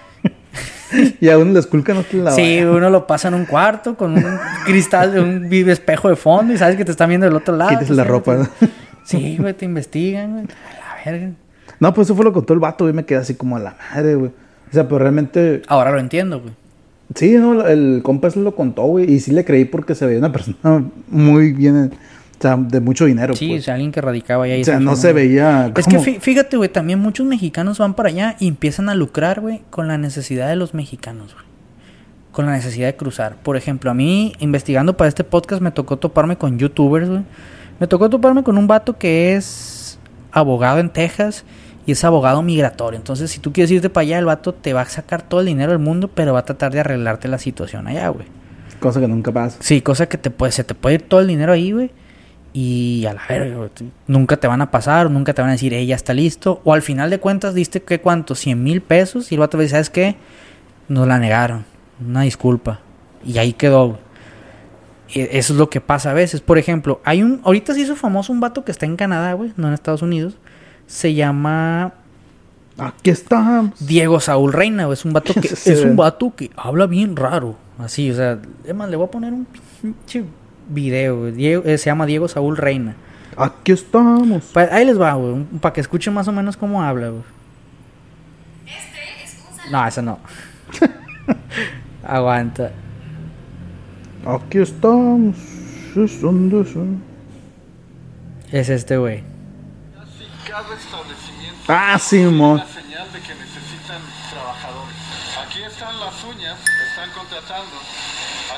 Speaker 2: Y a uno les culcan no te la
Speaker 3: Sí, uno lo pasa en un cuarto con un cristal, un espejo de fondo y sabes que te están viendo del otro lado. Pues,
Speaker 2: la ropa. ¿no?
Speaker 3: Sí, güey, te investigan, güey. A la verga.
Speaker 2: No, pues eso fue lo que contó el vato, güey. Me quedé así como a la madre, güey. O sea, pero realmente...
Speaker 3: Ahora lo entiendo, güey.
Speaker 2: Sí, no, el compa eso lo contó, güey. Y sí le creí porque se veía una persona muy bien... O sea, de mucho dinero,
Speaker 3: Sí,
Speaker 2: pues.
Speaker 3: o sea, alguien que radicaba allá. y
Speaker 2: O sea,
Speaker 3: se
Speaker 2: no se veía...
Speaker 3: Es que fíjate, güey, también muchos mexicanos van para allá y empiezan a lucrar, güey, con la necesidad de los mexicanos, güey. Con la necesidad de cruzar. Por ejemplo, a mí, investigando para este podcast, me tocó toparme con youtubers, güey. Me tocó toparme con un vato que es abogado en Texas y es abogado migratorio. Entonces, si tú quieres irte para allá, el vato te va a sacar todo el dinero del mundo, pero va a tratar de arreglarte la situación allá, güey.
Speaker 2: Cosa que nunca pasa.
Speaker 3: Sí, cosa que te puede, se te puede ir todo el dinero ahí, güey. Y a la verga, nunca te van a pasar, nunca te van a decir, eh, ya está listo. O al final de cuentas, diste que cuánto, 100 mil pesos. Y el vato dice, ¿sabes qué? Nos la negaron. Una disculpa. Y ahí quedó, güey. E- Eso es lo que pasa a veces. Por ejemplo, hay un. Ahorita se hizo famoso un vato que está en Canadá, güey, no en Estados Unidos. Se llama
Speaker 2: Aquí estamos.
Speaker 3: Diego Saúl Reina, güey. Es un vato que es un vato que habla bien raro. Así, o sea, además le voy a poner un pinche video. Diego- eh, se llama Diego Saúl Reina.
Speaker 2: Aquí estamos.
Speaker 3: Pa- ahí les va, güey. Para que escuchen más o menos cómo habla, güey. No, eso no. Aguanta.
Speaker 2: Aquí estamos. Es donde son.
Speaker 3: Es este, güey.
Speaker 4: Cada establecimiento
Speaker 2: Ah, Simón.
Speaker 4: una señal de que necesitan trabajadores. Aquí están las uñas, están contratando.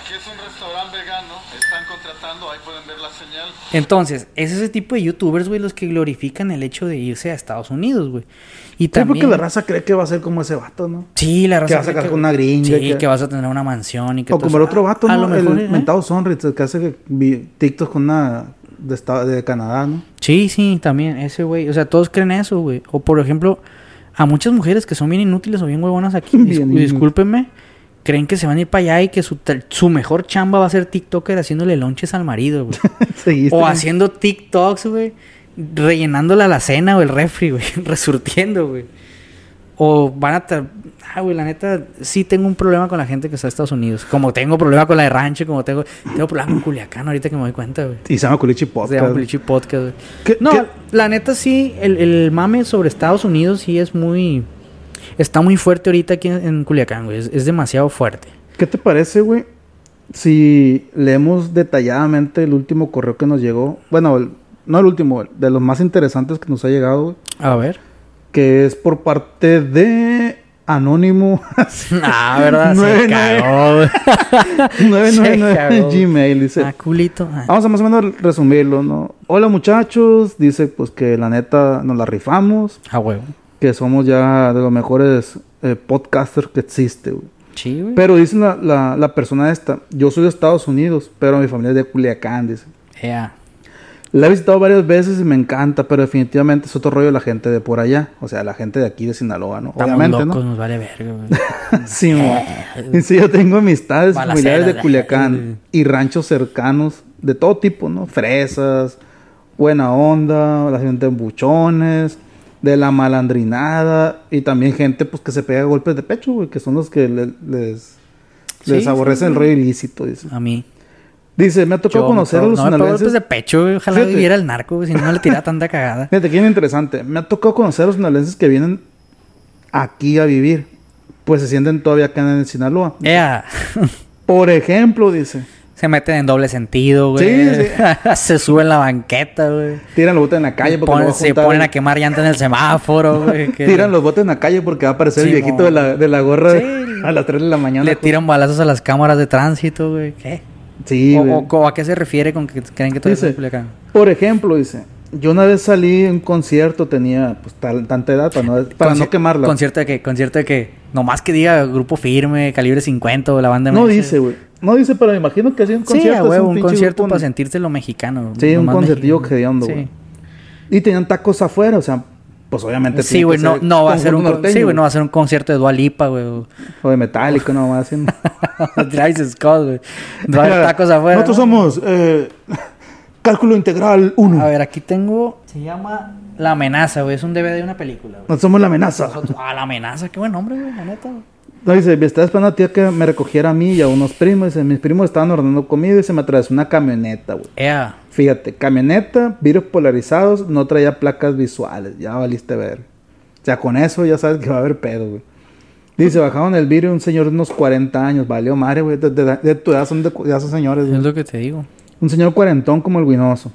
Speaker 4: Aquí es un restaurante vegano, están contratando, ahí pueden ver la señal.
Speaker 3: Entonces, es ese tipo de youtubers, güey, los que glorifican el hecho de irse a Estados Unidos, güey. Y
Speaker 2: Sí,
Speaker 3: también...
Speaker 2: porque la raza cree que va a ser como ese vato, ¿no?
Speaker 3: Sí, la raza.
Speaker 2: Que vas a sacar con una gringa,
Speaker 3: Sí,
Speaker 2: que-
Speaker 3: que... vas a tener una mansión y que
Speaker 2: O
Speaker 3: todo
Speaker 2: como el otro vato,
Speaker 3: A
Speaker 2: ¿no?
Speaker 3: lo mejor,
Speaker 2: el
Speaker 3: ¿eh?
Speaker 2: mentado Sonritz, el que hace que vi- TikTok con una de, esta- de Canadá, ¿no?
Speaker 3: Sí, sí, también, ese güey. O sea, todos creen eso, güey. O por ejemplo, a muchas mujeres que son bien inútiles o bien huevonas aquí,
Speaker 2: Bien
Speaker 3: dis- discúlpenme, creen que se van a ir para allá y que su, su mejor chamba va a ser TikToker haciéndole lonches al marido, güey. O haciendo TikToks, güey. Rellenando la alacena o el refri, güey. Resurtiendo, güey. O van a... Ah, güey, la neta, sí tengo un problema con la gente que está en Estados Unidos. Como tengo problema con la de rancho, como tengo... Tengo problema con Culiacán ahorita que me doy cuenta, güey.
Speaker 2: Y se llama Culichi
Speaker 3: Se
Speaker 2: Podcast.
Speaker 3: llama Culichi Podcast, güey.
Speaker 2: ¿Qué-
Speaker 3: No,
Speaker 2: qué-
Speaker 3: la neta sí, el, el mame sobre Estados Unidos sí es muy... Está muy fuerte ahorita aquí en, en Culiacán, güey. Es, es demasiado fuerte.
Speaker 2: ¿Qué te parece, güey? Si leemos detalladamente el último correo que nos llegó. Bueno, el- no el último, de los más interesantes que nos ha llegado, güey.
Speaker 3: A ver.
Speaker 2: Que es por parte de Anónimo
Speaker 3: Ah, ¿verdad?
Speaker 2: Nueve,
Speaker 3: Se
Speaker 2: nueve.
Speaker 3: cagó, güey.
Speaker 2: 999
Speaker 3: cagó.
Speaker 2: Gmail. Dice,
Speaker 3: Ah, culito. Ah.
Speaker 2: Vamos a más o menos resumirlo, ¿no? Hola muchachos, dice pues que la neta nos la rifamos,
Speaker 3: A huevo.
Speaker 2: Que somos ya de los mejores eh, podcasters que existe, güey.
Speaker 3: Sí, güey.
Speaker 2: Pero dice la, la, la persona esta, yo soy de Estados Unidos, pero mi familia es de Culiacán, dice.
Speaker 3: Ea.
Speaker 2: La he visitado varias veces y me encanta, pero definitivamente es otro rollo la gente de por allá, o sea, la gente de aquí de Sinaloa, ¿no?
Speaker 3: Estamos
Speaker 2: Obviamente,
Speaker 3: locos,
Speaker 2: ¿no?
Speaker 3: nos vale verga, güey.
Speaker 2: Sí. Dice, yo tengo amistades
Speaker 3: Balacera,
Speaker 2: familiares de Culiacán y ranchos cercanos de todo tipo, ¿no? Fresas, buena onda, la gente en buchones, de la malandrinada y también gente pues que se pega golpes de pecho, güey, que son los que le- les, les
Speaker 3: Sí,
Speaker 2: aborrecen
Speaker 3: sí,
Speaker 2: el rollo ilícito, dice.
Speaker 3: A mí.
Speaker 2: Dice, me ha tocado
Speaker 3: Yo
Speaker 2: conocer
Speaker 3: me
Speaker 2: a los
Speaker 3: No me pegó golpes
Speaker 2: sinaloenses.
Speaker 3: de pecho, güey. Ojalá
Speaker 2: Fíjate.
Speaker 3: viviera el narco, güey. Si no, no le tiraba tanta cagada.
Speaker 2: Fíjate, qué interesante. Me ha tocado conocer a los sinaloenses que vienen aquí a vivir. Pues se sienten todavía acá en Sinaloa. Por ejemplo, dice,
Speaker 3: Se meten en doble sentido, güey.
Speaker 2: Sí,
Speaker 3: se suben la banqueta, güey.
Speaker 2: tiran los botes en la calle porque va a
Speaker 3: se ponen a quemar llanta en el semáforo, güey. que
Speaker 2: Tiran los botes en la calle porque va a aparecer
Speaker 3: Sí,
Speaker 2: el viejito de la, de la gorra
Speaker 3: Sí.
Speaker 2: a las 3 de la mañana.
Speaker 3: Le tiran balazos a las cámaras de tránsito, güey. ¿Qué?
Speaker 2: Sí,
Speaker 3: o,
Speaker 2: güey.
Speaker 3: o- o a qué se refiere con que creen que todo eso
Speaker 2: Dice,
Speaker 3: es Culiacán?
Speaker 2: Por ejemplo, dice, yo una vez salí a un concierto, tenía pues tal- tanta edad para no, para no quemarla.
Speaker 3: Concierto de que, concierto de que, nomás que diga grupo firme, calibre 50 o la banda
Speaker 2: No dice, güey. No dice, pero me imagino que hacía un
Speaker 3: Sí,
Speaker 2: concierto.
Speaker 3: a
Speaker 2: es
Speaker 3: huevo, un concierto
Speaker 2: grupo,
Speaker 3: para
Speaker 2: ¿no?
Speaker 3: sentirse lo mexicano.
Speaker 2: Sí, un concertillo hediondo,
Speaker 3: Sí.
Speaker 2: güey. Y tenían tacos afuera, o sea, pues obviamente.
Speaker 3: Sí,
Speaker 2: que
Speaker 3: güey, no,
Speaker 2: ser
Speaker 3: no va a ser un, sí, güey, no va a ser un concierto de Dua Lipa, güey. o-
Speaker 2: de Metallica, no va haciendo.
Speaker 3: Travis Scott, güey. Tacos afuera.
Speaker 2: Nosotros
Speaker 3: ¿no?
Speaker 2: somos eh, cálculo integral 1.
Speaker 3: A ver, aquí tengo. Se llama La Amenaza, güey. Es un DVD de una película, güey.
Speaker 2: Nosotros somos la amenaza.
Speaker 3: Nosotros- Ah, La Amenaza, qué buen nombre, güey, la neta, güey.
Speaker 2: No, dice, me estaba esperando a tía que me recogiera a mí y a unos primos. Dice, mis primos estaban ordenando comida y se me atravesó una camioneta, güey.
Speaker 3: Ea.
Speaker 2: Fíjate, camioneta, vidrios polarizados, no traía placas visuales. Ya valiste ver. O sea, con eso ya sabes que va a haber pedo, güey. Dice, bajaron el vidrio un señor de unos 40 años. Valió madre, güey. De, de- de tu edad son de, ya son señores, güey.
Speaker 3: Es lo que te digo.
Speaker 2: Un señor cuarentón como el guinoso.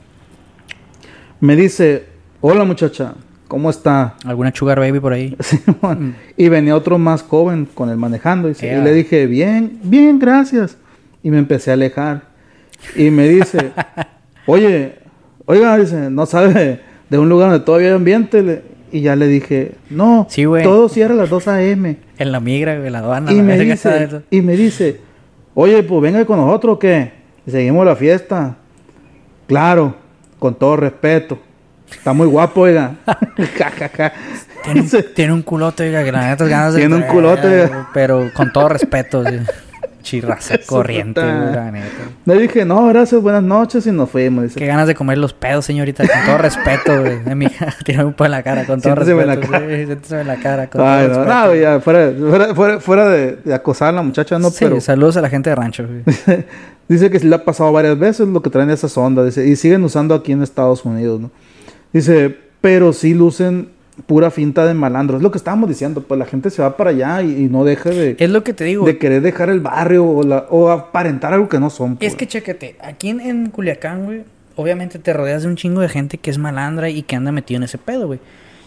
Speaker 2: Me dice, hola muchacha, ¿cómo está?
Speaker 3: ¿Alguna Sugar Baby por ahí?
Speaker 2: Simón. Y venía otro más joven con él manejando. Y le dije, bien, bien, gracias. Y me empecé a alejar. Y me dice, oye, oiga, dice, no sabe de un lugar donde todavía hay ambiente. Le- y ya le dije, no,
Speaker 3: Sí,
Speaker 2: todo cierra a las 2 a.m.
Speaker 3: En la migra, güey, la aduana.
Speaker 2: Y
Speaker 3: la
Speaker 2: me, dice, y me dice, oye, pues venga con nosotros? Y seguimos la fiesta. Claro, con todo respeto. Está muy guapo, oiga.
Speaker 3: Tiene, un, tiene un culote, oiga, que la neta es ganas de.
Speaker 2: Tiene un culote, oiga.
Speaker 3: Pero con todo respeto, sí. Corriente, la neta.
Speaker 2: Le dije, no, gracias, buenas noches y nos fuimos. Dice,
Speaker 3: Qué ganas de comer los pedos, señorita, con todo respeto, güey. Tírame un poco en la cara, con todo
Speaker 2: Siénteseme en la
Speaker 3: respeto.
Speaker 2: cara.
Speaker 3: sí, siénteseme en la cara, con
Speaker 2: Ay,
Speaker 3: todo
Speaker 2: no,
Speaker 3: respeto.
Speaker 2: no, güey, ya, fuera, fuera, fuera, fuera de, de acosar a la muchacha, no,
Speaker 3: sí,
Speaker 2: pero
Speaker 3: saludos a la gente de rancho, güey.
Speaker 2: dice que sí le ha pasado varias veces lo que traen esas ondas, dice, y siguen usando aquí en Estados Unidos, ¿no? Dice, pero sí lucen pura finta de malandro. Es lo que estábamos diciendo, pues la gente se va para allá y, y no deja de,
Speaker 3: Es lo que te digo.
Speaker 2: de querer dejar el barrio o, la, o aparentar algo que no son. pues.
Speaker 3: Es que chéquete, aquí en, en Culiacán, güey, obviamente te rodeas de un chingo de gente que es malandra y que anda metido en ese pedo, güey.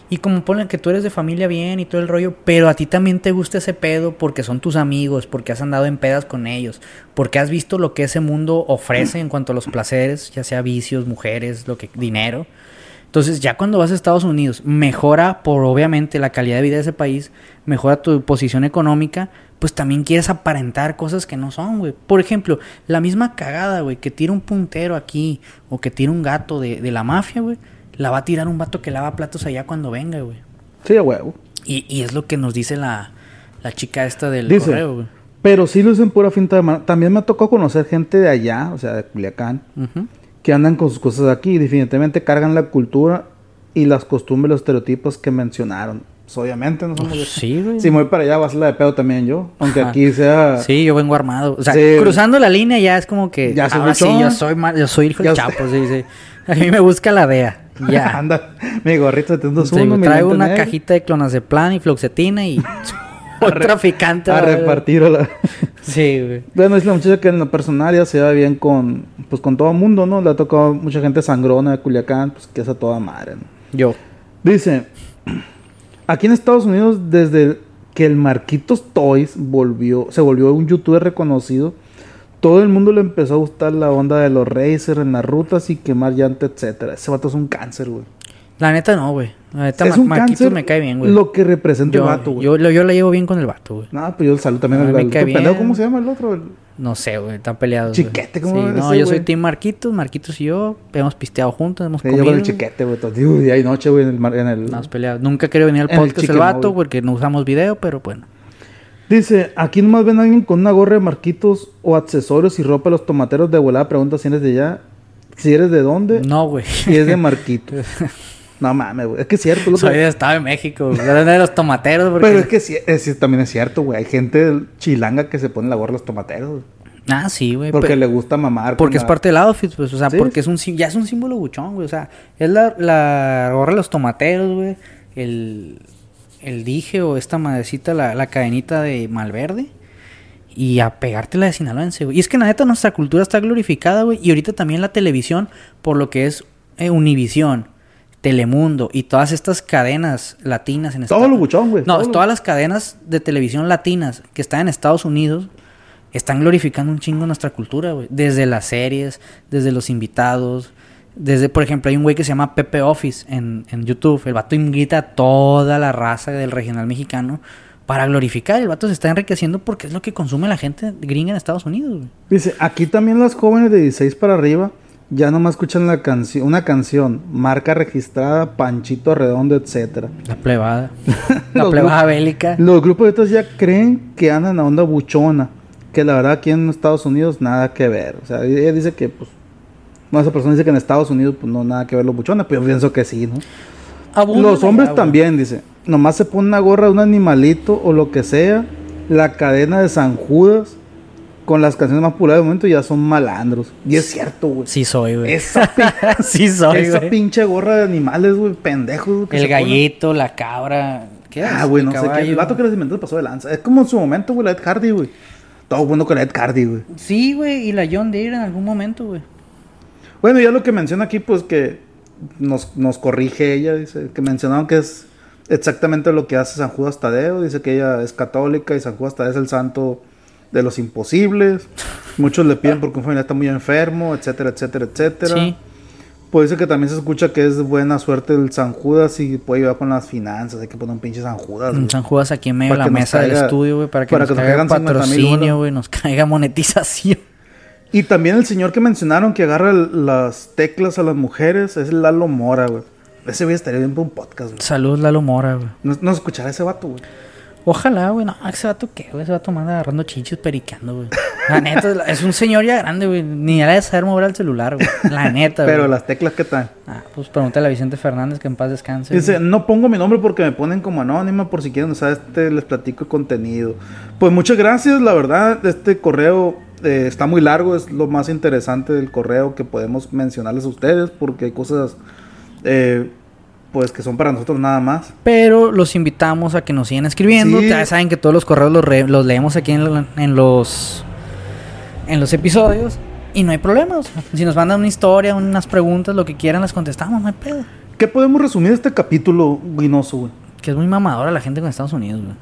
Speaker 3: Y como ponen que tú eres de familia bien y todo el rollo, pero a ti también te gusta ese pedo porque son tus amigos, porque has andado en pedas con ellos, porque has visto lo que ese mundo ofrece en cuanto a los placeres, ya sea vicios, mujeres, lo que dinero. Entonces, ya cuando vas a Estados Unidos, mejora por obviamente la calidad de vida de ese país, mejora tu posición económica, pues también quieres aparentar cosas que no son, güey. Por ejemplo, la misma cagada, güey, que tira un puntero aquí o que tira un gato de, de la mafia, güey, la va a tirar un vato que lava platos allá cuando venga, güey.
Speaker 2: Sí, huevo.
Speaker 3: Y, y es lo que nos dice la, la chica esta del
Speaker 2: Dice,
Speaker 3: correo, güey.
Speaker 2: pero sí lucen pura finta de malandro. También me tocó conocer gente de allá, o sea, de Culiacán,
Speaker 3: Ujú.
Speaker 2: Que andan con sus cosas aquí y definitivamente cargan la cultura y las costumbres, los estereotipos que mencionaron. Pues, obviamente no somos de-
Speaker 3: Sí, güey.
Speaker 2: Si me voy para allá, va a ser la de pedo también yo. Aunque
Speaker 3: Ajá.
Speaker 2: aquí sea.
Speaker 3: Sí, yo vengo armado. O sea,
Speaker 2: Sí.
Speaker 3: cruzando la línea ya es como que.
Speaker 2: Ya
Speaker 3: ahora sí, yo soy, ma- yo soy hijo
Speaker 2: usted-
Speaker 3: Chapo, sí, sí. A mí me busca la DEA. Ya.
Speaker 2: Anda, mi gorrito de
Speaker 3: Sí,
Speaker 2: uno, mi
Speaker 3: traigo una cajita de clonazepam y floxetina y. un traficante.
Speaker 2: A
Speaker 3: la
Speaker 2: repartir a la.
Speaker 3: Sí, güey.
Speaker 2: Bueno, es la muchacha que en lo personal ya se va bien con. Pues con todo el mundo, ¿no? Le ha tocado mucha gente sangrona de Culiacán, pues que es a toda madre, ¿no?
Speaker 3: Yo.
Speaker 2: Dice, aquí en Estados Unidos, desde que el Marquitos Toys volvió, se volvió un youtuber reconocido, todo el mundo le empezó a gustar la onda de los racers en las rutas y quemar llanta, etcétera. Ese vato es un cáncer, güey.
Speaker 3: La neta no, güey. La neta,
Speaker 2: Es un
Speaker 3: Marquitos
Speaker 2: cáncer
Speaker 3: me cae bien, güey.
Speaker 2: lo que representa
Speaker 3: Yo,
Speaker 2: el vato, güey.
Speaker 3: yo, lo- yo la llevo bien con el vato, güey.
Speaker 2: No, pues yo saludo también
Speaker 3: A
Speaker 2: al al. ¿Cómo se llama el otro? El-
Speaker 3: No sé, güey. Están peleados.
Speaker 2: Chiquete. ¿cómo
Speaker 3: Sí,
Speaker 2: es
Speaker 3: No,
Speaker 2: ese,
Speaker 3: yo soy? Team Marquitos. Marquitos y yo hemos pisteado juntos, hemos
Speaker 2: Sí,
Speaker 3: comido.
Speaker 2: yo con el chiquete, güey. todo- día y noche, güey, en el, mar- en el-
Speaker 3: No, hemos peleado. Nunca quería venir al
Speaker 2: el
Speaker 3: podcast el, vato porque no usamos video, pero bueno.
Speaker 2: Dice, aquí nomás ven a alguien con una gorra de marquitos o accesorios y ropa de los tomateros de volada. Pregunta si eres de allá. Si eres de dónde.
Speaker 3: No, güey.
Speaker 2: Y es de marquitos. no mames, güey. Es que es cierto. lo que-
Speaker 3: Soy de Estado de México. Era de los tomateros. Porque...
Speaker 2: Pero es que sí, es- también es cierto, güey. Hay gente chilanga que se pone la gorra de los tomateros.
Speaker 3: Ah, sí, güey.
Speaker 2: Porque le gusta mamar.
Speaker 3: Porque es
Speaker 2: la-
Speaker 3: parte del outfit, pues, o sea,
Speaker 2: Sí.
Speaker 3: porque es un ya es un símbolo buchón, güey, o sea, es la, la gorra de los tomateros, güey, el, el dije o esta madrecita, la, la cadenita de Malverde, y a pegártela de sinaloense, güey. Y es que la neta nuestra cultura está glorificada, güey, y ahorita también la televisión, por lo que es eh, Univisión, Telemundo y todas estas cadenas latinas en
Speaker 2: Todo
Speaker 3: Estados
Speaker 2: lo buchón, güey.
Speaker 3: No,
Speaker 2: todo
Speaker 3: todas las cadenas de televisión latinas que están en Estados Unidos están glorificando un chingo nuestra cultura, güey. Desde las series, desde los invitados. Desde, por ejemplo, hay un güey que se llama Pepe Office en, en YouTube. El vato invita a toda la raza del regional mexicano para glorificar. El vato se está enriqueciendo porque es lo que consume la gente gringa en Estados Unidos, güey.
Speaker 2: Dice, aquí también las jóvenes de 16 para arriba ya nomás escuchan la canción, una canción, marca registrada, Panchito Redondo, etcétera.
Speaker 3: La plebada. la plebada bélica.
Speaker 2: Los grupos de estos ya creen que andan a onda buchona. Que la verdad aquí en Estados Unidos nada que ver. O sea, ella dice que, pues. No, esa persona dice que en Estados Unidos, pues no nada que ver los buchones, pero yo pienso que sí, ¿no? Los hombres también, dice. Nomás se pone una gorra de un animalito o lo que sea. La cadena de San Judas. Con las canciones más populares del momento ya son malandros. Y es cierto, güey.
Speaker 3: Sí soy, güey.
Speaker 2: Esa,
Speaker 3: sí soy,
Speaker 2: esa pinche gorra de animales, güey, pendejos. que
Speaker 3: El
Speaker 2: ponen.
Speaker 3: gallito, la cabra. ¿Qué
Speaker 2: Ah, güey, no sé qué. El vato que les inventó pasó de lanza. Es como en su momento, güey, la Ed Hardy, güey. Todo bueno con la Ed Hardy, güey.
Speaker 3: Sí, güey, y la John Deere en algún momento, güey.
Speaker 2: Bueno, ya lo que menciona aquí, pues que nos, nos corrige ella, dice, que mencionaron que es exactamente lo que hace San Judas Tadeo. Dice que ella es católica y San Judas Tadeo es el santo de los imposibles. Muchos le piden porque un familiar está muy enfermo, etcétera, etcétera, etcétera.
Speaker 3: Sí.
Speaker 2: Pues dice que también se escucha que es buena suerte el San Judas y puede ayudar con las finanzas. Hay que poner un pinche San Judas.
Speaker 3: Un. San Judas aquí en medio de la mesa del estudio, güey, para que
Speaker 2: para
Speaker 3: nos
Speaker 2: que nos
Speaker 3: caiga
Speaker 2: caigan 50,000
Speaker 3: patrocinio, güey, nos caiga monetización.
Speaker 2: Y también el señor que mencionaron que agarra el- las teclas a las mujeres es Lalo Mora, güey. Ese güey estaría bien para un podcast, güey.
Speaker 3: Salud, Lalo Mora, güey.
Speaker 2: No, no escuchará ese vato, güey.
Speaker 3: Ojalá, güey, no, ese vato qué, güey, ese vato manda agarrando chichos periqueando, güey. La neta, es un señor ya grande, güey. Ni era de saber mover el celular, güey. La neta,
Speaker 2: Pero
Speaker 3: güey.
Speaker 2: las teclas, ¿qué tal?
Speaker 3: Ah, pues pregúntale a Vicente Fernández que en paz descanse.
Speaker 2: Dice,
Speaker 3: güey.
Speaker 2: no pongo mi nombre porque me ponen como anónima por si quieren usar este, les platico el contenido. Pues muchas gracias, la verdad, este correo eh, está muy largo, es lo más interesante del correo que podemos mencionarles a ustedes porque hay cosas eh, pues que son para nosotros nada más.
Speaker 3: Pero los invitamos a que nos sigan escribiendo.
Speaker 2: Sí.
Speaker 3: Ya saben que todos los correos los, re- los leemos aquí en, lo- en los en los episodios. Y no hay problema. o sea, si nos mandan una historia, unas preguntas, lo que quieran, las contestamos, no hay pedo.
Speaker 2: ¿Qué podemos resumir de este capítulo, Guinoso, güey?
Speaker 3: Que es muy mamadora la gente con Estados Unidos, güey.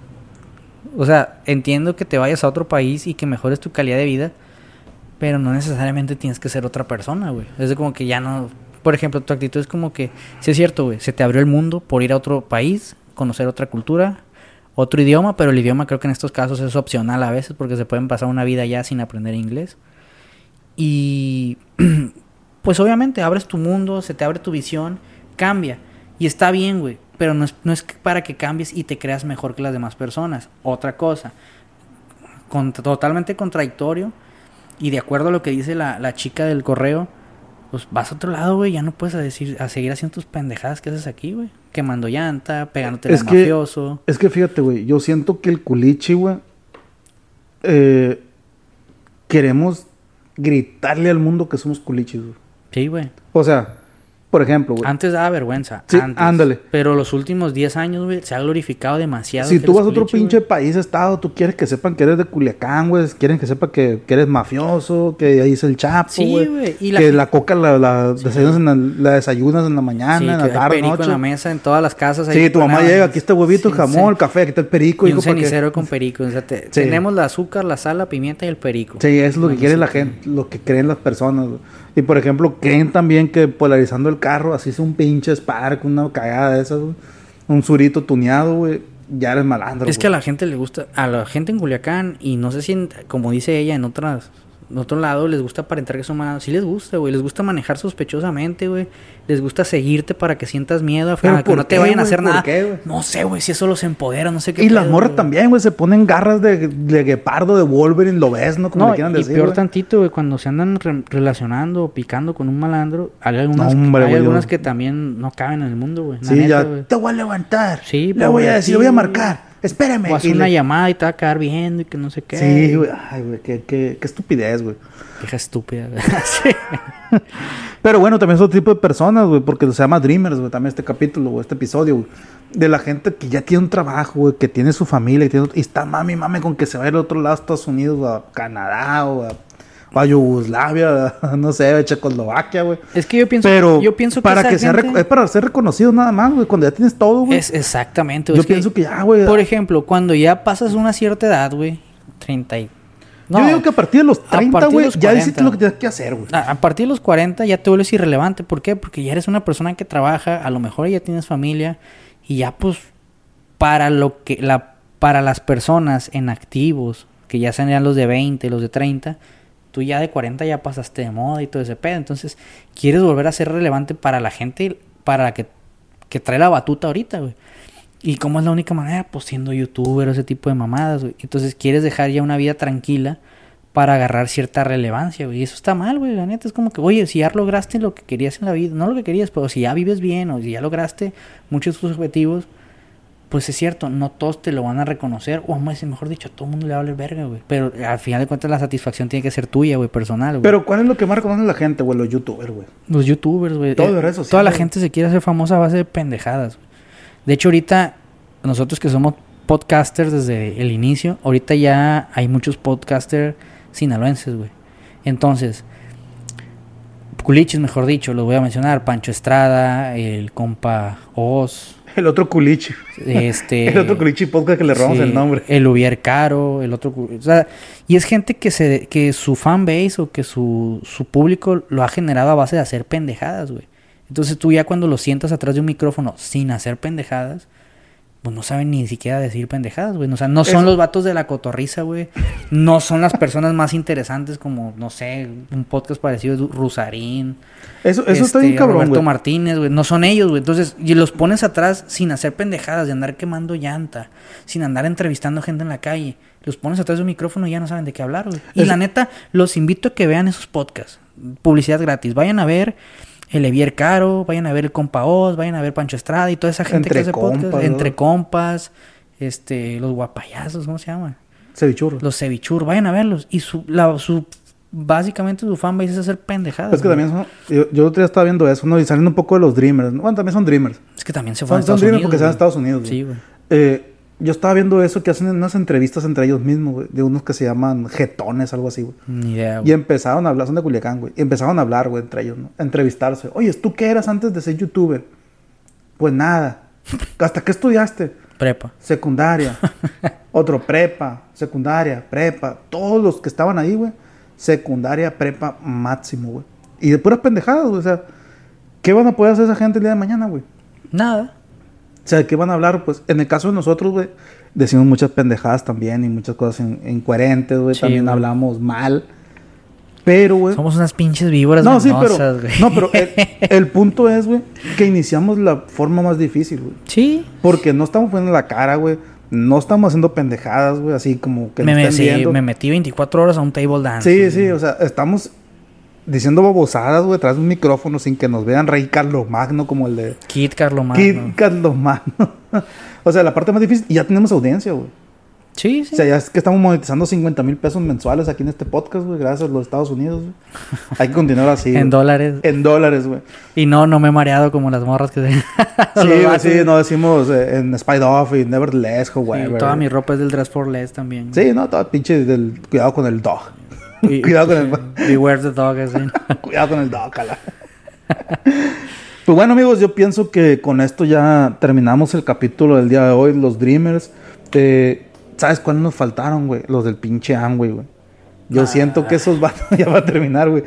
Speaker 3: O sea, entiendo que te vayas a otro país y que mejores tu calidad de vida, pero no necesariamente tienes que ser otra persona, güey. Es de como que ya no... Por ejemplo, tu actitud es como que, sí es cierto, güey, se te abrió el mundo por ir a otro país, conocer otra cultura, otro idioma, pero el idioma creo que en estos casos es opcional a veces porque se pueden pasar una vida ya sin aprender inglés. Y pues obviamente abres tu mundo, se te abre tu visión, cambia. Y está bien, güey. Pero no es, no es para que cambies y te creas mejor que las demás personas. Otra cosa. Totalmente contradictorio. Y de acuerdo a lo que dice la, la chica del correo, pues vas a otro lado, güey. Ya no puedes a decir, a seguir haciendo tus pendejadas que haces aquí, güey. Quemando llanta, pegándote
Speaker 2: Es que-
Speaker 3: mafioso.
Speaker 2: Es que fíjate, güey, yo siento que el culichi, güey, eh, queremos gritarle al mundo que somos culichis, güey.
Speaker 3: Sí, güey.
Speaker 2: O sea, por ejemplo, güey.
Speaker 3: Antes daba vergüenza.
Speaker 2: Sí,
Speaker 3: antes.
Speaker 2: ándale.
Speaker 3: Pero los últimos 10 años, güey, se ha glorificado demasiado.
Speaker 2: Si tú vas a otro pinche país, estado, tú quieres que sepan que eres de Culiacán, güey. Quieren que sepan que, que eres mafioso, que ahí es el chapo,
Speaker 3: Sí,
Speaker 2: güey. Que la coca la, la desayunas, en la, la desayunas en la mañana,
Speaker 3: Sí,
Speaker 2: en la tarde,
Speaker 3: perico
Speaker 2: noche.
Speaker 3: en la mesa en todas las casas. ahí
Speaker 2: Sí, tu mamá llega, aquí está huevito, el jamón, el café, aquí está el perico.
Speaker 3: Y un cenicero con perico. o sea, te-
Speaker 2: Sí.
Speaker 3: Tenemos el azúcar, la sal, la pimienta y el perico.
Speaker 2: Sí, es lo que quiere la gente, lo que creen las personas. güey. Y por ejemplo, creen también que polarizando el carro, así es un pinche Spark, una cagada de esas, un surito tuneado, güey, ya eres malandro.
Speaker 3: Es que a la gente le gusta, a la gente en Culiacán, y no sé si, en- como dice ella, en otras, en otro lado, les gusta aparentar que son malos. Sí les gusta, güey. Les gusta manejar sospechosamente, güey. Les gusta seguirte para que sientas miedo,
Speaker 2: ¿Pero
Speaker 3: a que no te
Speaker 2: qué,
Speaker 3: vayan a hacer
Speaker 2: ¿Por
Speaker 3: nada.
Speaker 2: qué,
Speaker 3: no sé, güey, si eso los empodera, no sé qué.
Speaker 2: Y las morras también, güey, se ponen garras de, de guepardo, de Wolverine, lo ves, ¿no? Como
Speaker 3: No,
Speaker 2: le quieran
Speaker 3: y
Speaker 2: decir.
Speaker 3: peor tantito, güey, cuando se andan re- relacionando o picando con un malandro, hay algunas,
Speaker 2: No, hombre,
Speaker 3: hay algunas que también no caben en el mundo, güey.
Speaker 2: Sí,
Speaker 3: neta,
Speaker 2: ya te voy a levantar.
Speaker 3: Sí,
Speaker 2: le voy a decir, le voy a marcar. Espérame.
Speaker 3: O hace una
Speaker 2: le-
Speaker 3: llamada y te va a quedar viendo y que no sé qué.
Speaker 2: Sí, güey. Ay, güey, qué, qué, qué estupidez, güey.
Speaker 3: Vieja estúpida. güey. Sí.
Speaker 2: Pero bueno, también es otro tipo de personas, güey, porque se llama Dreamers, güey, también este capítulo, güey, este episodio, güey. De la gente que ya tiene un trabajo, güey, que tiene su familia, que tiene y está mami, mami, con que se va a ir al otro lado, a Estados Unidos, o a Canadá, o a, a Yugoslavia, no sé, a Checoslovaquia, güey.
Speaker 3: Es que yo pienso,
Speaker 2: Pero
Speaker 3: yo pienso que
Speaker 2: para que sea
Speaker 3: gente
Speaker 2: es para ser reconocido nada más, güey, cuando ya tienes todo, güey.
Speaker 3: es exactamente. güey,
Speaker 2: Yo
Speaker 3: es
Speaker 2: pienso que ya, güey.
Speaker 3: por ejemplo, cuando ya pasas una cierta edad, güey, 30 y...
Speaker 2: yo
Speaker 3: No,
Speaker 2: digo que a partir de los
Speaker 3: a
Speaker 2: 30,
Speaker 3: partir de
Speaker 2: güey, ya
Speaker 3: 40.
Speaker 2: hiciste lo que tienes que hacer, güey.
Speaker 3: A, a partir de los 40 ya te vuelves irrelevante. ¿Por qué? Porque ya eres una persona que trabaja, a lo mejor ya tienes familia y ya pues para lo que la para las personas en activos, que ya sean los de 20, los de 30, tú ya de 40 ya pasaste de moda y todo ese pedo. Entonces, quieres volver a ser relevante para la gente para la que, que trae la batuta ahorita, güey. ¿Y cómo es la única manera? Pues siendo youtuber o ese tipo de mamadas, güey. Entonces quieres dejar ya una vida tranquila para agarrar cierta relevancia, güey. Y eso está mal, güey. La neta es como que, oye, si ya lograste lo que querías en la vida, no lo que querías, pero si ya vives bien o si ya lograste muchos de tus objetivos, pues es cierto, no todos te lo van a reconocer. O más, mejor dicho, a todo el mundo le va a valer verga, güey. Pero al final de cuentas la satisfacción tiene que ser tuya, güey, personal, güey.
Speaker 2: Pero ¿cuál es lo que más reconoce la gente, güey? Los youtubers, güey.
Speaker 3: Los youtubers, güey.
Speaker 2: Todo
Speaker 3: Eh,
Speaker 2: redes sociales,
Speaker 3: Toda la gente se quiere hacer famosa a base de pendejadas. güey. De hecho, ahorita, nosotros que somos podcasters desde el inicio, ahorita ya hay muchos podcasters sinaloenses, güey. Entonces, culichis, mejor dicho, los voy a mencionar. Pancho Estrada, el compa Oz,
Speaker 2: El otro culichi.
Speaker 3: este...
Speaker 2: el otro culichi podcast que le robamos
Speaker 3: Sí,
Speaker 2: el nombre.
Speaker 3: El Ubier Caro, el otro. O sea, y es gente que se que su fan base o que su, su público lo ha generado a base de hacer pendejadas, güey. Entonces tú ya cuando lo sientas atrás de un micrófono sin hacer pendejadas, pues no saben ni siquiera decir pendejadas, güey. O sea, no son
Speaker 2: Eso-
Speaker 3: los vatos de la cotorriza, güey. No son las personas más interesantes como, no sé, un podcast parecido de Rusarín.
Speaker 2: Eso, eso está
Speaker 3: este,
Speaker 2: bien cabrón,
Speaker 3: Roberto. Martínez, güey. No son ellos, güey. Entonces, y los pones atrás sin hacer pendejadas, de andar quemando llanta, sin andar entrevistando gente en la calle. Los pones atrás de un micrófono y ya no saben de qué hablar, güey. Y la neta, los invito a que vean esos podcasts. Publicidad gratis. Vayan a ver el Evier Caro, vayan a ver el Compa Oz, vayan a ver Pancho Estrada y toda esa gente
Speaker 2: Entre
Speaker 3: que hace podcast.
Speaker 2: compas, ¿no?
Speaker 3: Entre compas, este, los guapayazos, ¿cómo se llaman?
Speaker 2: Cevichurro.
Speaker 3: Los cevichur, vayan a verlos. Y su, la, su, básicamente su fanbase es hacer pendejadas.
Speaker 2: Es que también son, yo, yo otro día estaba viendo eso, ¿no? Y saliendo un poco de los Dreamers. ¿no? Bueno, también son Dreamers.
Speaker 3: Es que también se
Speaker 2: Son,
Speaker 3: fueron a
Speaker 2: son
Speaker 3: Estados
Speaker 2: Dreamers
Speaker 3: Unidos.
Speaker 2: porque se van a. Estados Unidos.
Speaker 3: Sí, güey.
Speaker 2: Eh, yo estaba viendo eso que hacen unas entrevistas entre ellos mismos, güey. De unos que se llaman jetones, algo así, güey.
Speaker 3: Ni idea,
Speaker 2: Y
Speaker 3: güey.
Speaker 2: empezaron a hablar, son de Culiacán, güey. Y empezaron a hablar, güey, entre ellos, ¿no? A entrevistarse. Oye, ¿tú qué eras antes de ser youtuber? Pues nada. ¿Hasta qué estudiaste?
Speaker 3: Prepa.
Speaker 2: Secundaria. Otro prepa, secundaria, prepa. Todos los que estaban ahí, güey. Secundaria, prepa, máximo, güey. Y de puras pendejadas, güey. O sea, ¿qué van a poder hacer esa gente el día de mañana, güey?
Speaker 3: Nada.
Speaker 2: O sea, ¿de qué van a hablar? Pues en el caso de nosotros, güey, decimos muchas pendejadas también y muchas cosas in- incoherentes, güey.
Speaker 3: Sí,
Speaker 2: también hablamos mal. Pero, güey.
Speaker 3: Somos unas pinches víboras
Speaker 2: No, sí, pero.
Speaker 3: güey.
Speaker 2: No, pero el, el punto es, güey, que iniciamos la forma más difícil, güey.
Speaker 3: Sí.
Speaker 2: Porque no estamos poniendo la cara, güey. No estamos haciendo pendejadas, güey, así como que
Speaker 3: Me,
Speaker 2: nos
Speaker 3: me-
Speaker 2: estén
Speaker 3: sí,
Speaker 2: viendo.
Speaker 3: me metí 24 horas a un table dance.
Speaker 2: Sí, sí, o sea, estamos diciendo babosadas, güey, tras un micrófono sin que nos vean rey Carlos Magno como el de
Speaker 3: Kid Carlomagno.
Speaker 2: Kid Carlos Magno. o sea, la parte más difícil, y ya tenemos audiencia, güey.
Speaker 3: Sí, sí.
Speaker 2: O sea, ya es que estamos monetizando 50 mil pesos mensuales aquí en este podcast, güey, gracias a los Estados Unidos, güey. Hay que continuar así.
Speaker 3: en
Speaker 2: güey.
Speaker 3: dólares.
Speaker 2: En dólares, güey.
Speaker 3: Y no, no me he mareado como las morras que se...
Speaker 2: Sí, güey, sí, no decimos eh, en Spide Off y Nevertheless,
Speaker 3: Sí,
Speaker 2: however.
Speaker 3: toda mi ropa es del Dress for Less también.
Speaker 2: Sí, no, todo pinche del cuidado con el dog.
Speaker 3: Y-
Speaker 2: cuidado con el
Speaker 3: Beware the dog, así.
Speaker 2: cuidado con el dog, cala. Pues bueno, amigos, yo pienso que con esto ya terminamos el capítulo del día de hoy, los Dreamers. Eh, ¿Sabes cuáles nos faltaron, güey? Los del pinche Amway, güey. Yo siento que esos van ya va a terminar, güey.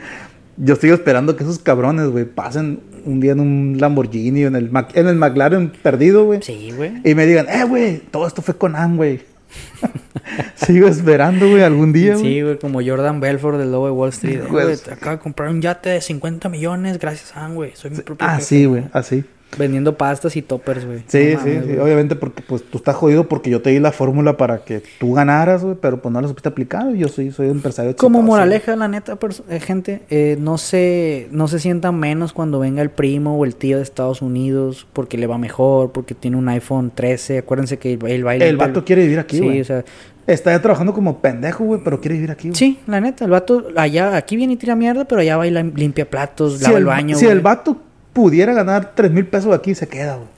Speaker 2: Yo sigo esperando que esos cabrones, güey, pasen un día en un Lamborghini o en el, Mac- en el McLaren perdido, güey.
Speaker 3: Sí, güey.
Speaker 2: Y me digan, eh, güey, todo esto fue con Amway. Sigo esperando, güey, algún día.
Speaker 3: Sí, güey, como Jordan Belfort del lobo de Wall Street. Eh,
Speaker 2: Güey.
Speaker 3: Acabo de comprar un yate de 50 millones gracias a güey. Soy mi propio
Speaker 2: Ah,
Speaker 3: jefe.
Speaker 2: sí, güey, así.
Speaker 3: Vendiendo pastas y toppers, güey.
Speaker 2: Sí,
Speaker 3: No
Speaker 2: sí,
Speaker 3: mames,
Speaker 2: sí. Obviamente porque pues tú estás jodido porque yo te di la fórmula para que tú ganaras, güey, pero pues no la supiste aplicar. Yo soy, soy un empresario
Speaker 3: Como
Speaker 2: exitoso,
Speaker 3: moraleja, la neta, eh, gente, eh, no se, no se sientan menos cuando venga el primo o el tío de Estados Unidos porque le va mejor, porque tiene un iPhone 13. Acuérdense que él baila.
Speaker 2: El vato quiere vivir aquí,
Speaker 3: Sí,
Speaker 2: güey.
Speaker 3: o sea,
Speaker 2: Está ya trabajando como pendejo, güey, pero quiere vivir aquí, güey.
Speaker 3: sí, la neta, el vato allá, aquí viene y tira mierda, pero allá baila, limpia platos,
Speaker 2: Si
Speaker 3: lava
Speaker 2: el,
Speaker 3: el baño.
Speaker 2: si el vato pudiera ganar 3 mil pesos aquí, se queda, güey.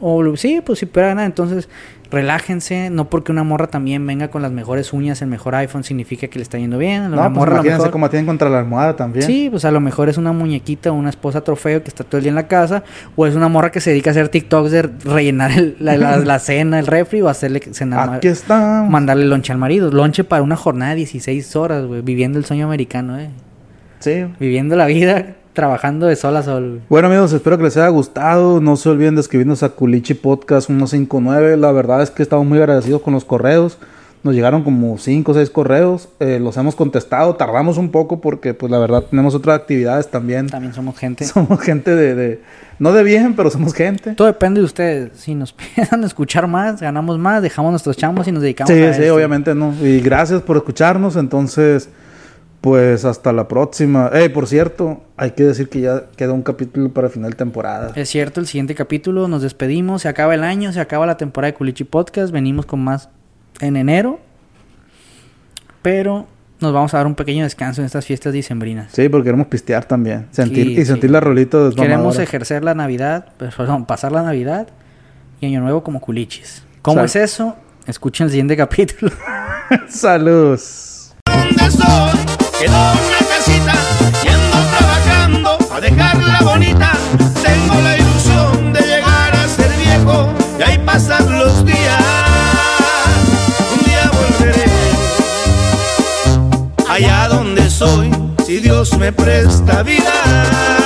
Speaker 3: O sí, pues si pudiera ganar, entonces relájense. No porque una morra también venga con las mejores uñas, el mejor iPhone, significa que le está yendo bien.
Speaker 2: No, pues
Speaker 3: morra
Speaker 2: imagínense
Speaker 3: mejor-
Speaker 2: cómo tienen contra la almohada también.
Speaker 3: Sí, pues a lo mejor es una muñequita o una esposa trofeo que está todo el día en la casa, o es una morra que se dedica a hacer TikToks de rellenar el- la, la- la cena, el refri, o hacerle cenar,
Speaker 2: Aquí está.
Speaker 3: mandarle lonche al marido. Lonche para una jornada de 16 horas, güey, viviendo el sueño americano, eh.
Speaker 2: Sí.
Speaker 3: Viviendo la vida, trabajando de sol a sol.
Speaker 2: Bueno amigos, espero que les haya gustado. No se olviden de escribirnos a Culichi Podcast 159. La verdad es que estamos muy agradecidos con los correos. Nos llegaron como 5 o 6 correos. Eh, los hemos contestado. Tardamos un poco porque pues la verdad tenemos otras actividades también.
Speaker 3: También somos gente.
Speaker 2: Somos gente de, de- No de bien, pero somos gente.
Speaker 3: Todo depende de ustedes. Si nos piensan escuchar más, ganamos más, dejamos nuestros chambos y nos dedicamos
Speaker 2: Sí,
Speaker 3: a
Speaker 2: sí,
Speaker 3: esto.
Speaker 2: obviamente no. Y gracias por escucharnos. Entonces, pues hasta la próxima. Eh, por cierto, hay que decir que ya queda un capítulo para final de temporada.
Speaker 3: Es cierto, el siguiente capítulo nos despedimos, se acaba el año, se acaba la temporada de Culichi Podcast, venimos con más en enero, pero nos vamos a dar un pequeño descanso en estas fiestas dicembrinas.
Speaker 2: Sí, porque queremos pistear también. Sentir,
Speaker 3: Sí,
Speaker 2: y sentir la rolita de
Speaker 3: Queremos ejercer la Navidad, pues, perdón, pasar la Navidad y Año Nuevo como culichis. ¿Cómo
Speaker 2: Sal-
Speaker 3: es eso? Escuchen el siguiente capítulo.
Speaker 2: Saludos.
Speaker 1: Quedó una casita y ando trabajando a dejarla bonita. Tengo la ilusión de llegar a ser viejo y ahí pasar los días. Un día volveré allá donde soy, si Dios me presta vida.